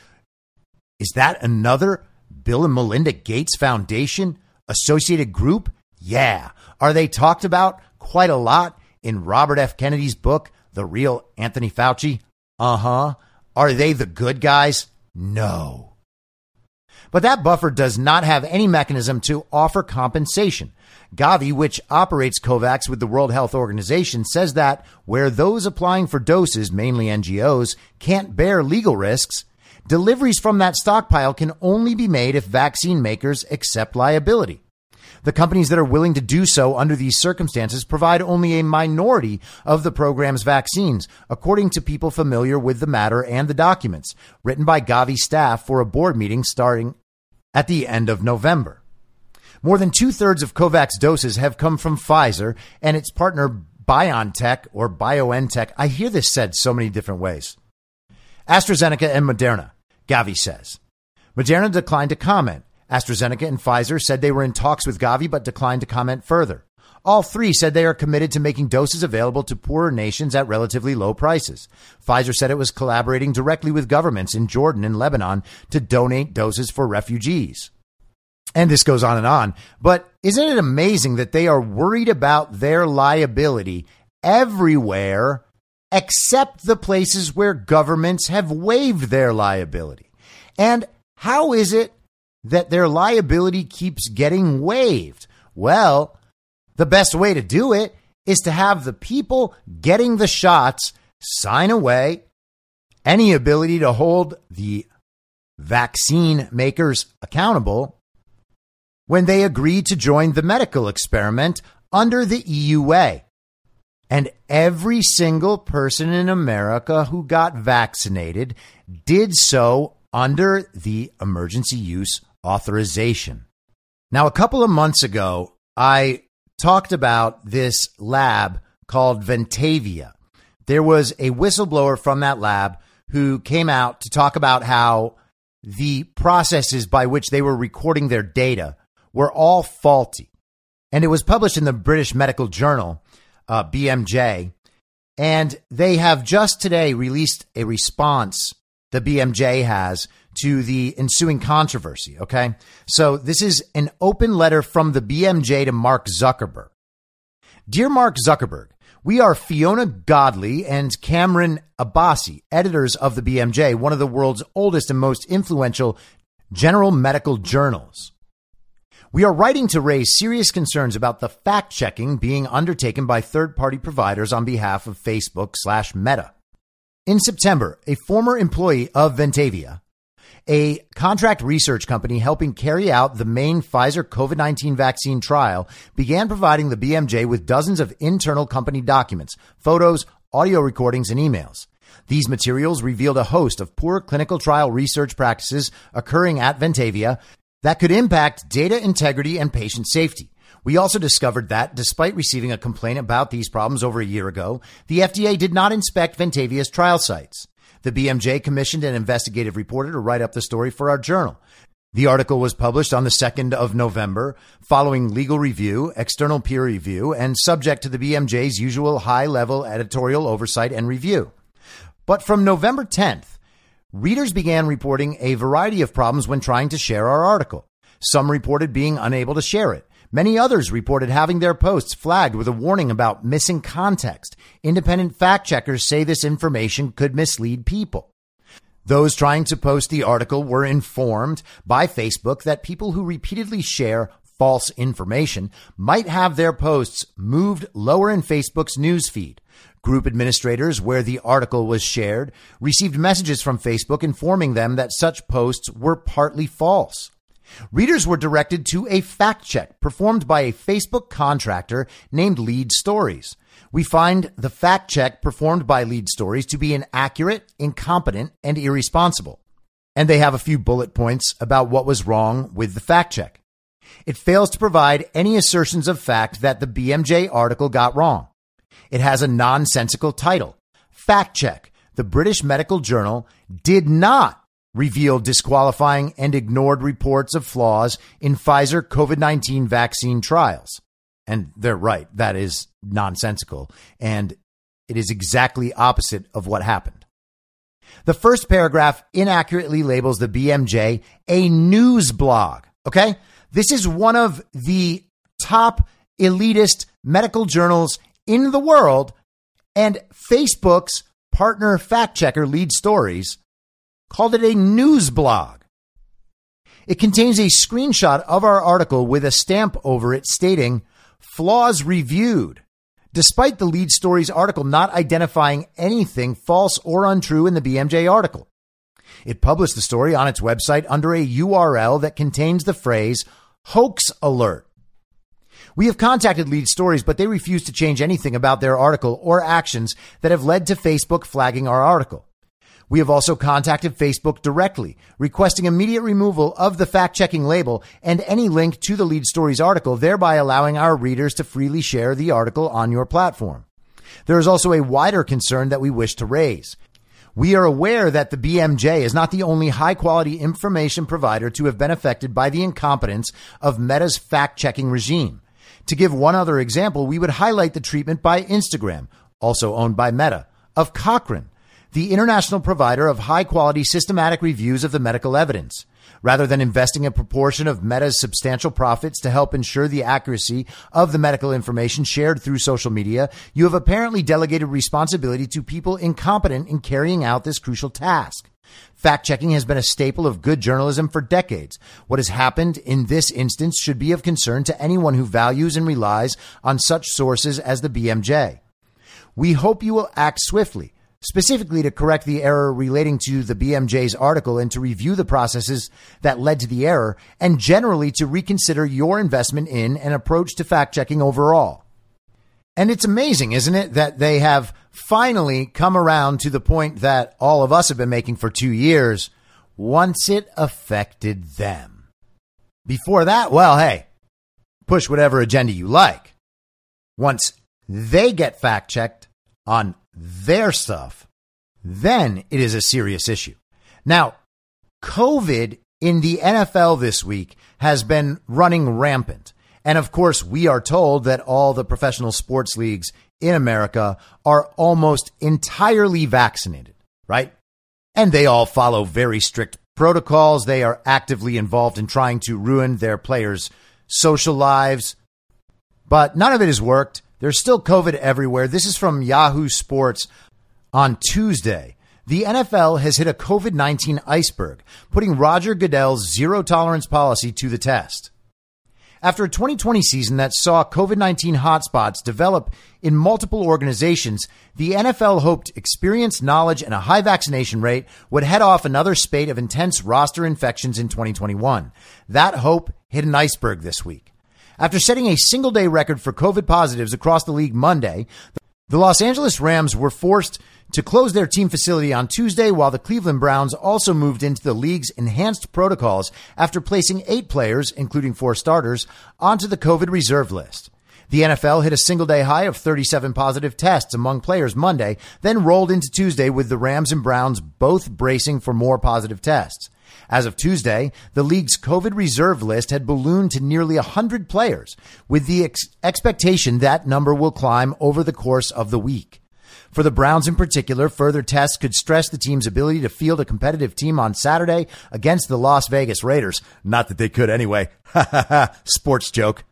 is that another Bill and Melinda Gates Foundation associated group? Yeah. Are they talked about quite a lot in Robert F. Kennedy's book, The Real Anthony Fauci? Uh huh. Are they the good guys? No. But that buffer does not have any mechanism to offer compensation. Gavi, which operates COVAX with the World Health Organization, says that where those applying for doses, mainly NGOs, can't bear legal risks, Deliveries from that stockpile can only be made if vaccine makers accept liability. The companies that are willing to do so under these circumstances provide only a minority of the program's vaccines, according to people familiar with the matter and the documents written by Gavi staff for a board meeting starting at the end of November. More than two thirds of COVAX doses have come from Pfizer and its partner BioNTech or BioNTech. I hear this said so many different ways. AstraZeneca and Moderna, Gavi says. Moderna declined to comment. AstraZeneca and Pfizer said they were in talks with Gavi but declined to comment further. All three said they are committed to making doses available to poorer nations at relatively low prices. Pfizer said it was collaborating directly with governments in Jordan and Lebanon to donate doses for refugees. And this goes on and on. But isn't it amazing that they are worried about their liability everywhere except the places where governments have waived their liability. And how is it that their liability keeps getting waived? Well, the best way to do it is to have the people getting the shots sign away any ability to hold the vaccine makers accountable when they agree to join the medical experiment under the EUA. And every single person in America who got vaccinated did so under the emergency use authorization. Now, a couple of months ago, I talked about this lab called Ventavia. There was a whistleblower from that lab who came out to talk about how the processes by which they were recording their data were all faulty. And it was published in the British Medical Journal uh, BMJ. And they have just today released a response the BMJ has to the ensuing controversy. Okay. So this is an open letter from the BMJ to Mark Zuckerberg. Dear Mark Zuckerberg, we are Fiona Godlee and Kamran Abbasi, editors of the BMJ, one of the world's oldest and most influential general medical journals. We are writing to raise serious concerns about the fact checking being undertaken by third party providers on behalf of Facebook slash Meta. In September, a former employee of Ventavia, a contract research company helping carry out the main Pfizer COVID 19 vaccine trial, began providing the BMJ with dozens of internal company documents, photos, audio recordings, and emails. These materials revealed a host of poor clinical trial research practices occurring at Ventavia that could impact data integrity and patient safety. We also discovered that, despite receiving a complaint about these problems over a year ago, the FDA did not inspect Ventavia's trial sites. The BMJ commissioned an investigative reporter to write up the story for our journal. The article was published on the 2nd of November, following legal review, external peer review, and subject to the BMJ's usual high level editorial oversight and review. But from November 10th, readers began reporting a variety of problems when trying to share our article. Some reported being unable to share it. Many others reported having their posts flagged with a warning about missing context. Independent fact checkers say this information could mislead people. Those trying to post the article were informed by Facebook that people who repeatedly share false information might have their posts moved lower in Facebook's newsfeed. Group administrators where the article was shared received messages from Facebook informing them that such posts were partly false. Readers were directed to a fact check performed by a Facebook contractor named Lead Stories. We find the fact check performed by Lead Stories to be inaccurate, incompetent, and irresponsible. And they have a few bullet points about what was wrong with the fact check. It fails to provide any assertions of fact that the BMJ article got wrong. It has a nonsensical title. Fact check. The British Medical Journal did not revealed disqualifying and ignored reports of flaws in Pfizer COVID 19 vaccine trials. And they're right. That is nonsensical. And it is exactly opposite of what happened. The first paragraph inaccurately labels the BMJ a news blog. Okay. This is one of the top elitist medical journals in the world. And Facebook's partner fact checker lead stories called it a news blog. It contains a screenshot of our article with a stamp over it stating flaws reviewed. Despite the lead story's article not identifying anything false or untrue in the BMJ article, it published the story on its website under a URL that contains the phrase hoax alert. We have contacted lead stories, but they refuse to change anything about their article or actions that have led to Facebook flagging our article. We have also contacted Facebook directly, requesting immediate removal of the fact checking label and any link to the lead stories article, thereby allowing our readers to freely share the article on your platform. There is also a wider concern that we wish to raise. We are aware that the BMJ is not the only high quality information provider to have been affected by the incompetence of Meta's fact checking regime. To give one other example, we would highlight the treatment by Instagram, also owned by Meta, of Cochrane the international provider of high quality systematic reviews of the medical evidence. Rather than investing a proportion of Meta's substantial profits to help ensure the accuracy of the medical information shared through social media, you have apparently delegated responsibility to people incompetent in carrying out this crucial task. Fact checking has been a staple of good journalism for decades. What has happened in this instance should be of concern to anyone who values and relies on such sources as the BMJ. We hope you will act swiftly specifically to correct the error relating to the BMJ's article and to review the processes that led to the error, and generally to reconsider your investment in and approach to fact checking overall. And it's amazing, isn't it, that they have finally come around to the point that all of us have been making for two years once it affected them. Before that, well, hey, push whatever agenda you like. Once they get fact checked on their stuff, then it is a serious issue. Now, COVID in the NFL this week has been running rampant. And of course, we are told that all the professional sports leagues in America are almost entirely vaccinated, right? And they all follow very strict protocols. They are actively involved in trying to ruin their players' social lives. But none of it has worked. There's still COVID everywhere. This is from Yahoo Sports on Tuesday. The NFL has hit a COVID 19 iceberg, putting Roger Goodell's zero tolerance policy to the test. After a 2020 season that saw COVID 19 hotspots develop in multiple organizations, the NFL hoped experience, knowledge, and a high vaccination rate would head off another spate of intense roster infections in 2021. That hope hit an iceberg this week. After setting a single day record for COVID positives across the league Monday, the Los Angeles Rams were forced to close their team facility on Tuesday, while the Cleveland Browns also moved into the league's enhanced protocols after placing eight players, including four starters, onto the COVID reserve list. The NFL hit a single day high of 37 positive tests among players Monday, then rolled into Tuesday with the Rams and Browns both bracing for more positive tests. As of Tuesday, the league's COVID reserve list had ballooned to nearly 100 players, with the ex- expectation that number will climb over the course of the week. For the Browns in particular, further tests could stress the team's ability to field a competitive team on Saturday against the Las Vegas Raiders. Not that they could anyway. Ha ha ha. Sports joke.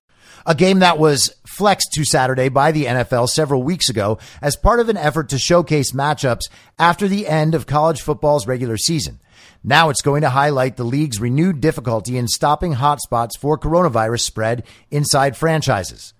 A game that was flexed to Saturday by the NFL several weeks ago as part of an effort to showcase matchups after the end of college football's regular season. Now it's going to highlight the league's renewed difficulty in stopping hotspots for coronavirus spread inside franchises.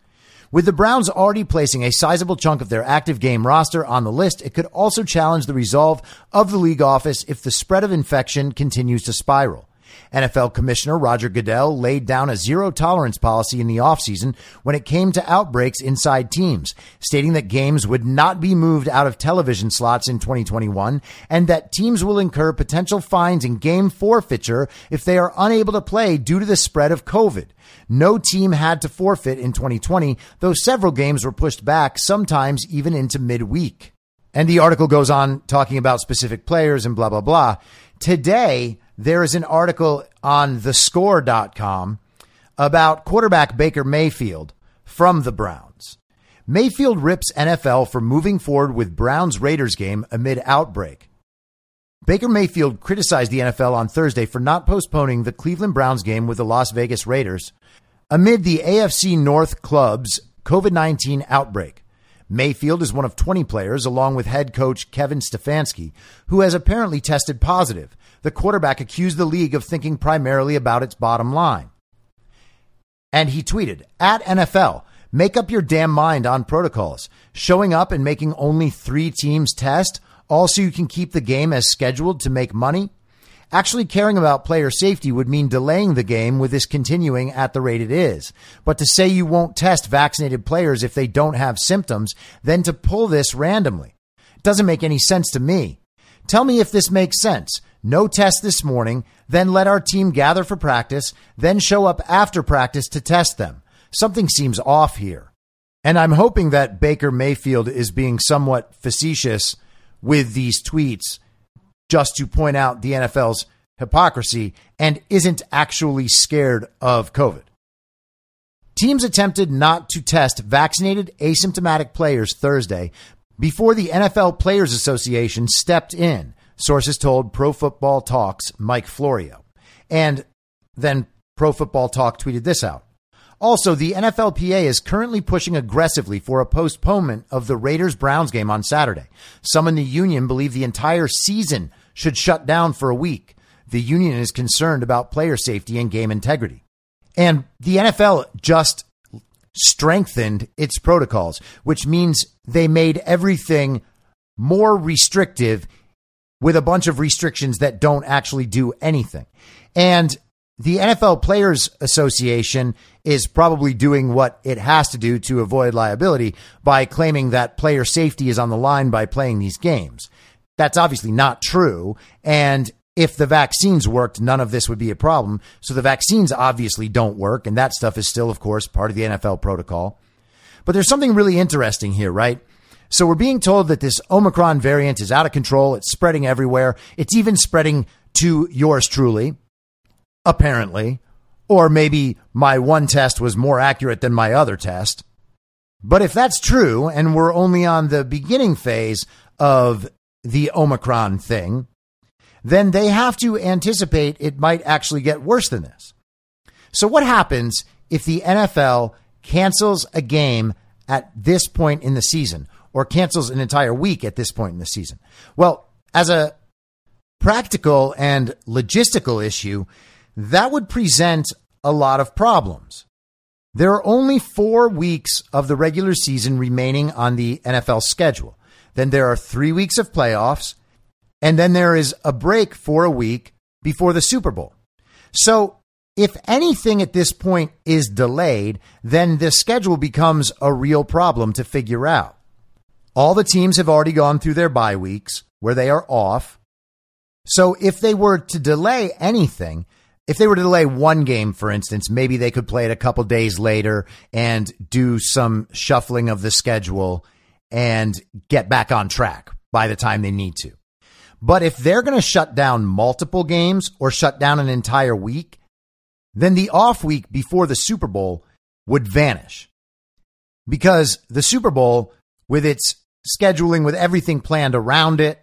With the Browns already placing a sizable chunk of their active game roster on the list, it could also challenge the resolve of the league office if the spread of infection continues to spiral. NFL Commissioner Roger Goodell laid down a zero tolerance policy in the offseason when it came to outbreaks inside teams, stating that games would not be moved out of television slots in 2021 and that teams will incur potential fines and game forfeiture if they are unable to play due to the spread of COVID. No team had to forfeit in 2020, though several games were pushed back, sometimes even into midweek. And the article goes on talking about specific players and blah, blah, blah. Today, there is an article on thescore.com about quarterback Baker Mayfield from the Browns. Mayfield rips NFL for moving forward with Browns Raiders game amid outbreak. Baker Mayfield criticized the NFL on Thursday for not postponing the Cleveland Browns game with the Las Vegas Raiders amid the AFC North club's COVID 19 outbreak. Mayfield is one of 20 players, along with head coach Kevin Stefanski, who has apparently tested positive the quarterback accused the league of thinking primarily about its bottom line. And he tweeted at NFL, make up your damn mind on protocols. Showing up and making only three teams test, also you can keep the game as scheduled to make money. Actually caring about player safety would mean delaying the game with this continuing at the rate it is. But to say you won't test vaccinated players if they don't have symptoms, then to pull this randomly. doesn't make any sense to me. Tell me if this makes sense. No test this morning, then let our team gather for practice, then show up after practice to test them. Something seems off here. And I'm hoping that Baker Mayfield is being somewhat facetious with these tweets just to point out the NFL's hypocrisy and isn't actually scared of COVID. Teams attempted not to test vaccinated asymptomatic players Thursday before the NFL Players Association stepped in sources told Pro Football Talk's Mike Florio. And then Pro Football Talk tweeted this out. Also, the NFLPA is currently pushing aggressively for a postponement of the Raiders Browns game on Saturday. Some in the union believe the entire season should shut down for a week. The union is concerned about player safety and game integrity. And the NFL just strengthened its protocols, which means they made everything more restrictive with a bunch of restrictions that don't actually do anything. And the NFL Players Association is probably doing what it has to do to avoid liability by claiming that player safety is on the line by playing these games. That's obviously not true. And if the vaccines worked, none of this would be a problem. So the vaccines obviously don't work. And that stuff is still, of course, part of the NFL protocol. But there's something really interesting here, right? So we're being told that this Omicron variant is out of control. It's spreading everywhere. It's even spreading to yours truly, apparently. Or maybe my one test was more accurate than my other test. But if that's true, and we're only on the beginning phase of the Omicron thing, then they have to anticipate it might actually get worse than this. So, what happens if the NFL cancels a game at this point in the season? Or cancels an entire week at this point in the season. Well, as a practical and logistical issue, that would present a lot of problems. There are only four weeks of the regular season remaining on the NFL schedule. Then there are three weeks of playoffs, and then there is a break for a week before the Super Bowl. So, if anything at this point is delayed, then the schedule becomes a real problem to figure out. All the teams have already gone through their bye weeks where they are off. So if they were to delay anything, if they were to delay one game, for instance, maybe they could play it a couple days later and do some shuffling of the schedule and get back on track by the time they need to. But if they're going to shut down multiple games or shut down an entire week, then the off week before the Super Bowl would vanish. Because the Super Bowl, with its scheduling with everything planned around it,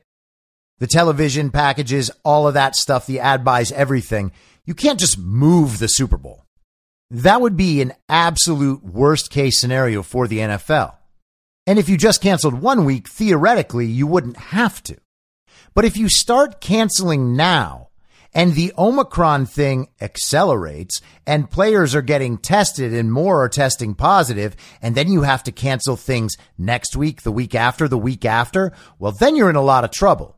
the television packages, all of that stuff, the ad buys, everything. You can't just move the Super Bowl. That would be an absolute worst case scenario for the NFL. And if you just canceled one week, theoretically, you wouldn't have to. But if you start canceling now, and the Omicron thing accelerates and players are getting tested and more are testing positive, and then you have to cancel things next week, the week after, the week after, well, then you're in a lot of trouble.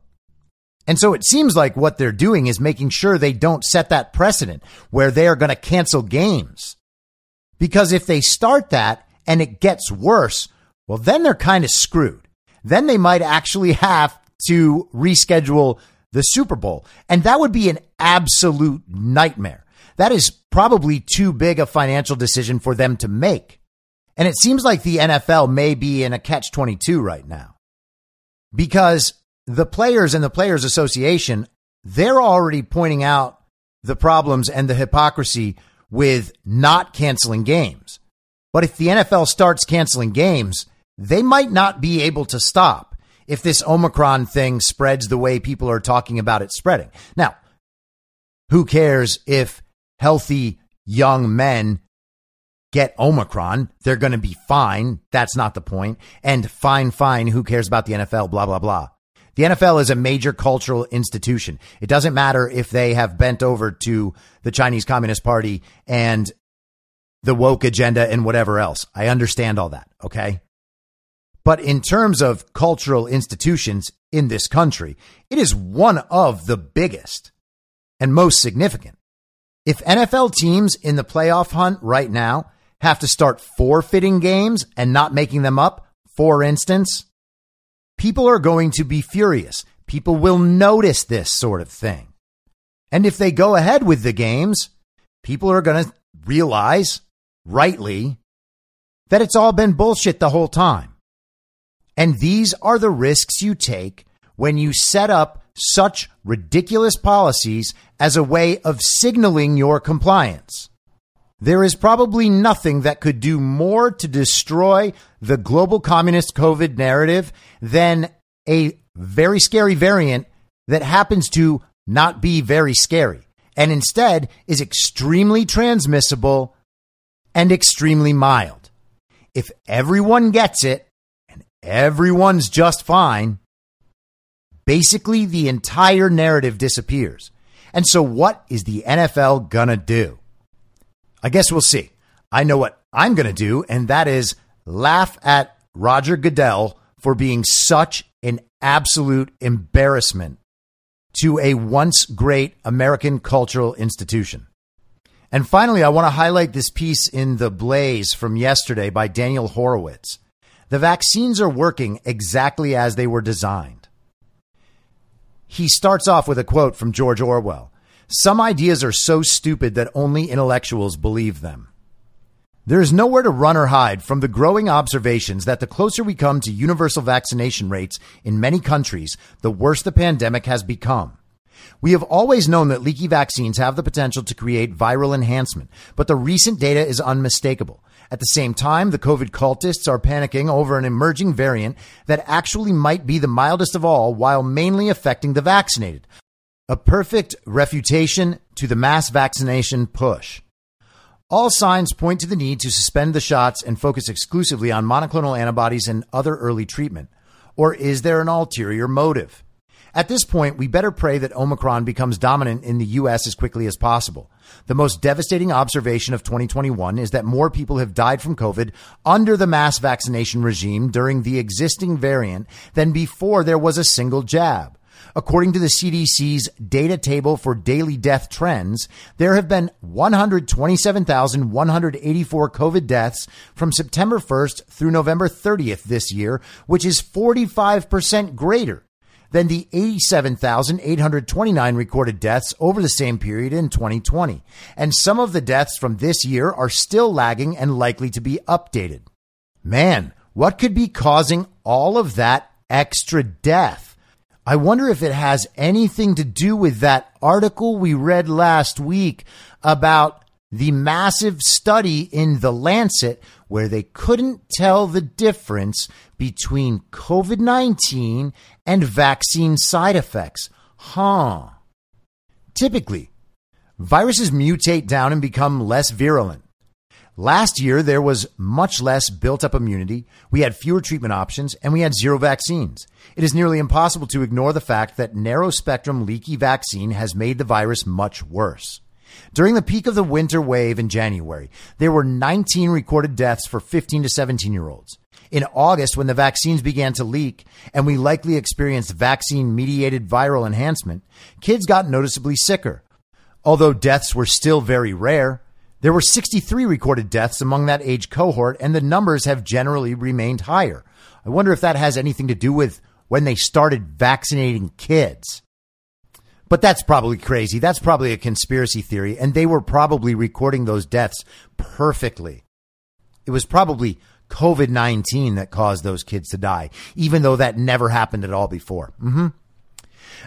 And so it seems like what they're doing is making sure they don't set that precedent where they are going to cancel games. Because if they start that and it gets worse, well, then they're kind of screwed. Then they might actually have to reschedule the Super Bowl. And that would be an absolute nightmare. That is probably too big a financial decision for them to make. And it seems like the NFL may be in a catch 22 right now because the players and the Players Association, they're already pointing out the problems and the hypocrisy with not canceling games. But if the NFL starts canceling games, they might not be able to stop if this Omicron thing spreads the way people are talking about it spreading. Now, who cares if healthy young men get Omicron? They're going to be fine. That's not the point. And fine, fine. Who cares about the NFL? Blah, blah, blah. The NFL is a major cultural institution. It doesn't matter if they have bent over to the Chinese Communist Party and the woke agenda and whatever else. I understand all that. Okay. But in terms of cultural institutions in this country, it is one of the biggest and most significant. If NFL teams in the playoff hunt right now have to start forfeiting games and not making them up, for instance, people are going to be furious. People will notice this sort of thing. And if they go ahead with the games, people are going to realize, rightly, that it's all been bullshit the whole time. And these are the risks you take when you set up such ridiculous policies as a way of signaling your compliance. There is probably nothing that could do more to destroy the global communist COVID narrative than a very scary variant that happens to not be very scary and instead is extremely transmissible and extremely mild. If everyone gets it, and everyone's just fine, basically the entire narrative disappears. And so, what is the NFL gonna do? I guess we'll see. I know what I'm gonna do, and that is laugh at Roger Goodell for being such an absolute embarrassment to a once great American cultural institution. And finally, I want to highlight this piece in The Blaze from yesterday by Daniel Horowitz. The vaccines are working exactly as they were designed. He starts off with a quote from George Orwell Some ideas are so stupid that only intellectuals believe them. There is nowhere to run or hide from the growing observations that the closer we come to universal vaccination rates in many countries, the worse the pandemic has become. We have always known that leaky vaccines have the potential to create viral enhancement, but the recent data is unmistakable. At the same time, the COVID cultists are panicking over an emerging variant that actually might be the mildest of all while mainly affecting the vaccinated. A perfect refutation to the mass vaccination push. All signs point to the need to suspend the shots and focus exclusively on monoclonal antibodies and other early treatment. Or is there an ulterior motive? At this point, we better pray that Omicron becomes dominant in the U.S. as quickly as possible. The most devastating observation of 2021 is that more people have died from COVID under the mass vaccination regime during the existing variant than before there was a single jab. According to the CDC's data table for daily death trends, there have been 127,184 COVID deaths from September 1st through November 30th this year, which is 45% greater than the 87,829 recorded deaths over the same period in 2020. And some of the deaths from this year are still lagging and likely to be updated. Man, what could be causing all of that extra death? I wonder if it has anything to do with that article we read last week about the massive study in The Lancet where they couldn't tell the difference between COVID 19 and vaccine side effects. Huh. Typically, viruses mutate down and become less virulent. Last year, there was much less built up immunity, we had fewer treatment options, and we had zero vaccines. It is nearly impossible to ignore the fact that narrow spectrum leaky vaccine has made the virus much worse. During the peak of the winter wave in January, there were 19 recorded deaths for 15 to 17 year olds. In August, when the vaccines began to leak and we likely experienced vaccine mediated viral enhancement, kids got noticeably sicker. Although deaths were still very rare, there were 63 recorded deaths among that age cohort, and the numbers have generally remained higher. I wonder if that has anything to do with when they started vaccinating kids. But that's probably crazy. That's probably a conspiracy theory, and they were probably recording those deaths perfectly. It was probably COVID 19 that caused those kids to die, even though that never happened at all before. Mm-hmm.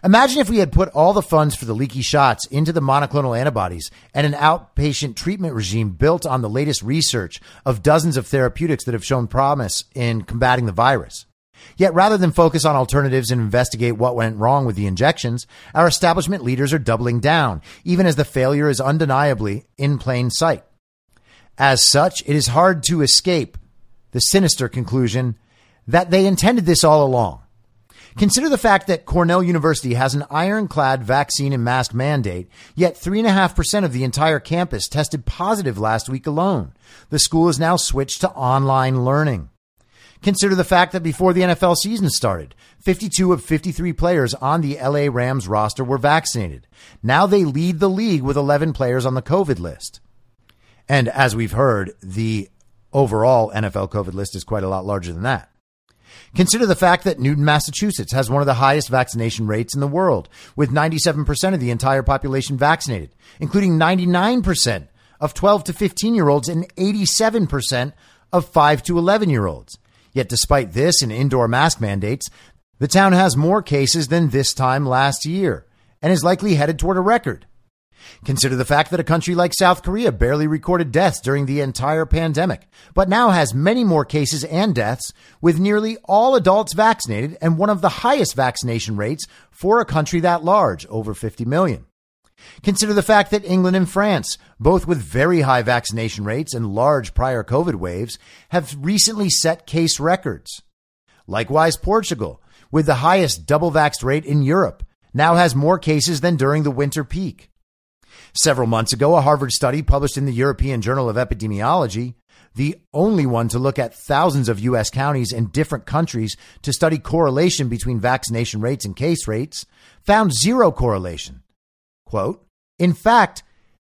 Imagine if we had put all the funds for the leaky shots into the monoclonal antibodies and an outpatient treatment regime built on the latest research of dozens of therapeutics that have shown promise in combating the virus. Yet rather than focus on alternatives and investigate what went wrong with the injections, our establishment leaders are doubling down, even as the failure is undeniably in plain sight. As such, it is hard to escape the sinister conclusion that they intended this all along. Consider the fact that Cornell University has an ironclad vaccine and mask mandate, yet 3.5% of the entire campus tested positive last week alone. The school has now switched to online learning. Consider the fact that before the NFL season started, 52 of 53 players on the LA Rams roster were vaccinated. Now they lead the league with 11 players on the COVID list. And as we've heard, the overall NFL COVID list is quite a lot larger than that. Consider the fact that Newton, Massachusetts has one of the highest vaccination rates in the world, with 97% of the entire population vaccinated, including 99% of 12 to 15 year olds and 87% of 5 to 11 year olds. Yet, despite this and indoor mask mandates, the town has more cases than this time last year and is likely headed toward a record. Consider the fact that a country like South Korea barely recorded deaths during the entire pandemic, but now has many more cases and deaths, with nearly all adults vaccinated and one of the highest vaccination rates for a country that large, over 50 million. Consider the fact that England and France, both with very high vaccination rates and large prior COVID waves, have recently set case records. Likewise, Portugal, with the highest double vaxxed rate in Europe, now has more cases than during the winter peak. Several months ago, a Harvard study published in the European Journal of Epidemiology, the only one to look at thousands of U.S. counties in different countries to study correlation between vaccination rates and case rates, found zero correlation. Quote, in fact,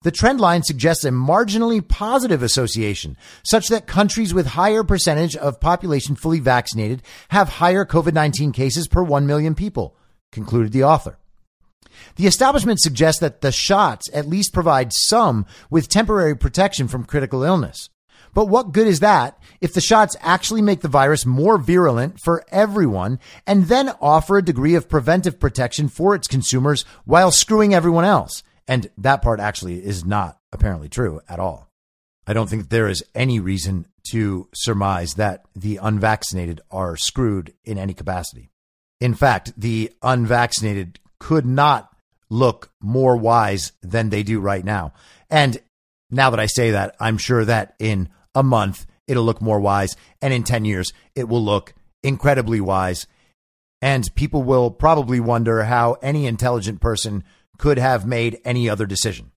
the trend line suggests a marginally positive association, such that countries with higher percentage of population fully vaccinated have higher COVID 19 cases per 1 million people, concluded the author. The establishment suggests that the shots at least provide some with temporary protection from critical illness. But what good is that if the shots actually make the virus more virulent for everyone and then offer a degree of preventive protection for its consumers while screwing everyone else? And that part actually is not apparently true at all. I don't think there is any reason to surmise that the unvaccinated are screwed in any capacity. In fact, the unvaccinated could not look more wise than they do right now. And now that I say that, I'm sure that in a month it'll look more wise. And in 10 years, it will look incredibly wise. And people will probably wonder how any intelligent person could have made any other decision.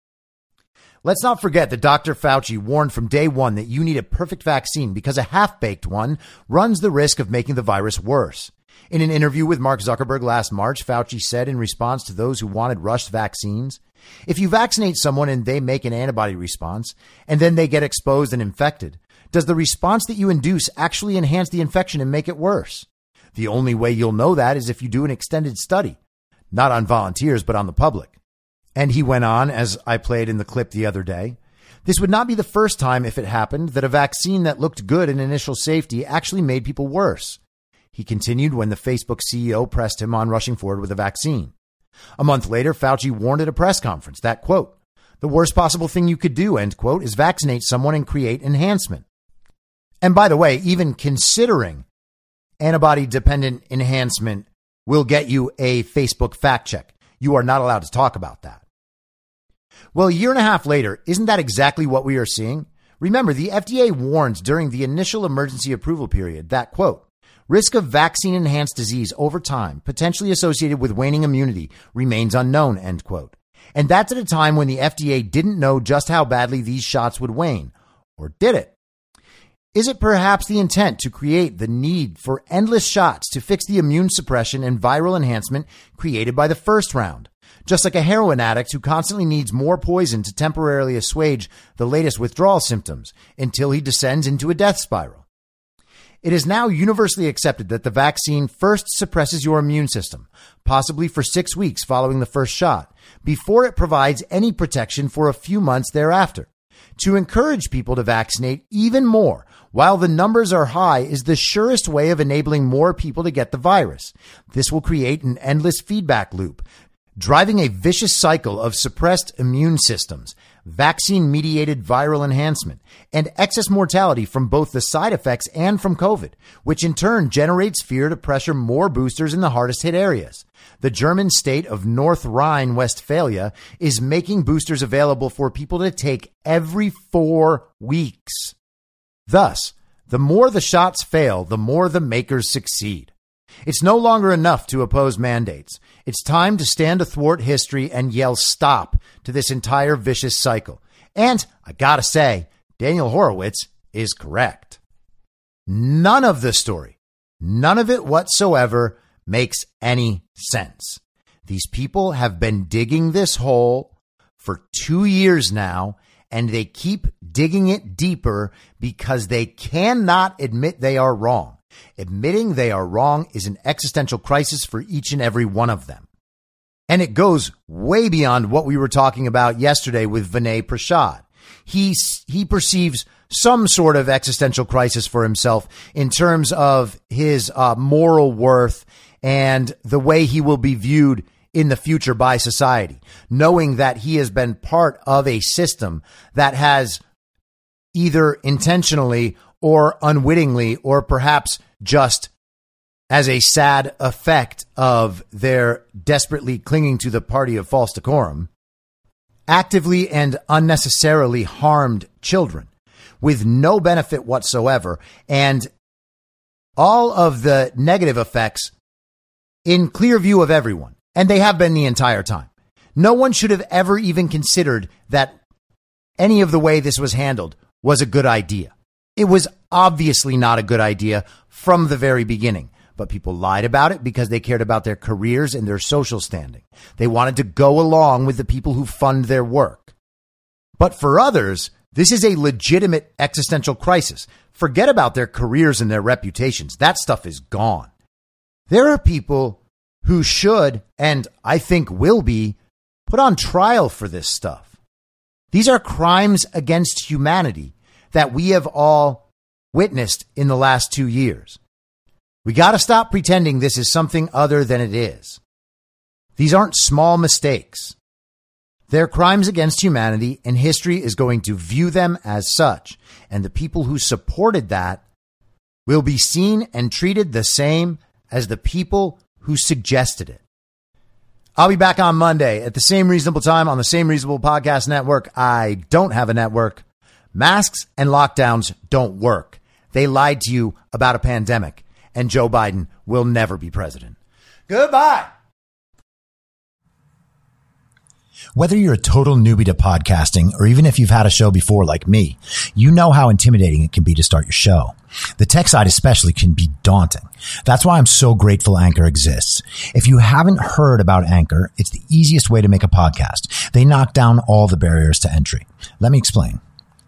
Let's not forget that Dr. Fauci warned from day one that you need a perfect vaccine because a half baked one runs the risk of making the virus worse. In an interview with Mark Zuckerberg last March, Fauci said in response to those who wanted rushed vaccines, if you vaccinate someone and they make an antibody response and then they get exposed and infected, does the response that you induce actually enhance the infection and make it worse? The only way you'll know that is if you do an extended study, not on volunteers, but on the public. And he went on, as I played in the clip the other day. This would not be the first time, if it happened, that a vaccine that looked good in initial safety actually made people worse. He continued when the Facebook CEO pressed him on rushing forward with a vaccine. A month later, Fauci warned at a press conference that, quote, the worst possible thing you could do, end quote, is vaccinate someone and create enhancement. And by the way, even considering antibody dependent enhancement will get you a Facebook fact check. You are not allowed to talk about that. Well, a year and a half later, isn't that exactly what we are seeing? Remember, the FDA warns during the initial emergency approval period that, quote, risk of vaccine enhanced disease over time, potentially associated with waning immunity, remains unknown, end quote. And that's at a time when the FDA didn't know just how badly these shots would wane. Or did it? Is it perhaps the intent to create the need for endless shots to fix the immune suppression and viral enhancement created by the first round? Just like a heroin addict who constantly needs more poison to temporarily assuage the latest withdrawal symptoms until he descends into a death spiral. It is now universally accepted that the vaccine first suppresses your immune system, possibly for six weeks following the first shot, before it provides any protection for a few months thereafter. To encourage people to vaccinate even more while the numbers are high is the surest way of enabling more people to get the virus. This will create an endless feedback loop, driving a vicious cycle of suppressed immune systems, vaccine mediated viral enhancement, and excess mortality from both the side effects and from COVID, which in turn generates fear to pressure more boosters in the hardest hit areas. The German state of North Rhine Westphalia is making boosters available for people to take every four weeks. Thus, the more the shots fail, the more the makers succeed. It's no longer enough to oppose mandates. It's time to stand athwart history and yell stop to this entire vicious cycle. And I gotta say, Daniel Horowitz is correct. None of the story, none of it whatsoever makes any sense. These people have been digging this hole for two years now, and they keep digging it deeper because they cannot admit they are wrong. Admitting they are wrong is an existential crisis for each and every one of them. And it goes way beyond what we were talking about yesterday with Vinay Prasad. He, he perceives some sort of existential crisis for himself in terms of his uh, moral worth and the way he will be viewed in the future by society, knowing that he has been part of a system that has either intentionally or unwittingly, or perhaps just as a sad effect of their desperately clinging to the party of false decorum, actively and unnecessarily harmed children with no benefit whatsoever. And all of the negative effects in clear view of everyone. And they have been the entire time. No one should have ever even considered that any of the way this was handled was a good idea. It was obviously not a good idea from the very beginning, but people lied about it because they cared about their careers and their social standing. They wanted to go along with the people who fund their work. But for others, this is a legitimate existential crisis. Forget about their careers and their reputations. That stuff is gone. There are people who should, and I think will be, put on trial for this stuff. These are crimes against humanity that we have all witnessed in the last two years. We got to stop pretending this is something other than it is. These aren't small mistakes. They're crimes against humanity, and history is going to view them as such. And the people who supported that will be seen and treated the same as the people who suggested it. I'll be back on Monday at the same reasonable time on the same reasonable podcast network. I don't have a network. Masks and lockdowns don't work. They lied to you about a pandemic, and Joe Biden will never be president. Goodbye. Whether you're a total newbie to podcasting or even if you've had a show before like me, you know how intimidating it can be to start your show. The tech side especially can be daunting. That's why I'm so grateful Anchor exists. If you haven't heard about Anchor, it's the easiest way to make a podcast. They knock down all the barriers to entry. Let me explain.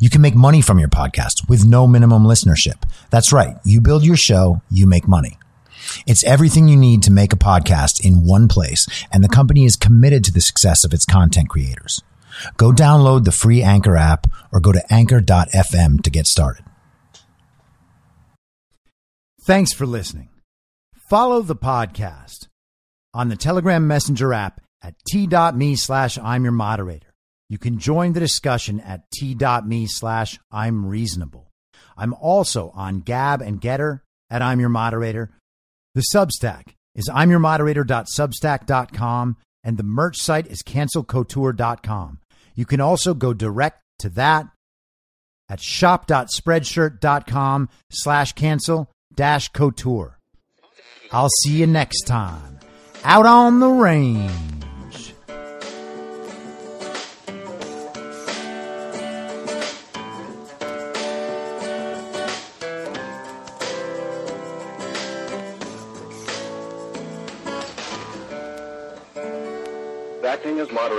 You can make money from your podcast with no minimum listenership. That's right. You build your show, you make money. It's everything you need to make a podcast in one place, and the company is committed to the success of its content creators. Go download the free Anchor app or go to anchor.fm to get started. Thanks for listening. Follow the podcast on the Telegram Messenger app at t.me slash I'm your moderator. You can join the discussion at t.me slash I'm reasonable. I'm also on Gab and Gettr at I'm your moderator. The Substack is I'm your moderator.substack.com and the merch site is cancelcouture.com. You can also go direct to that at shop.spreadshirt.com slash cancel dash couture. I'll see you next time out on the range.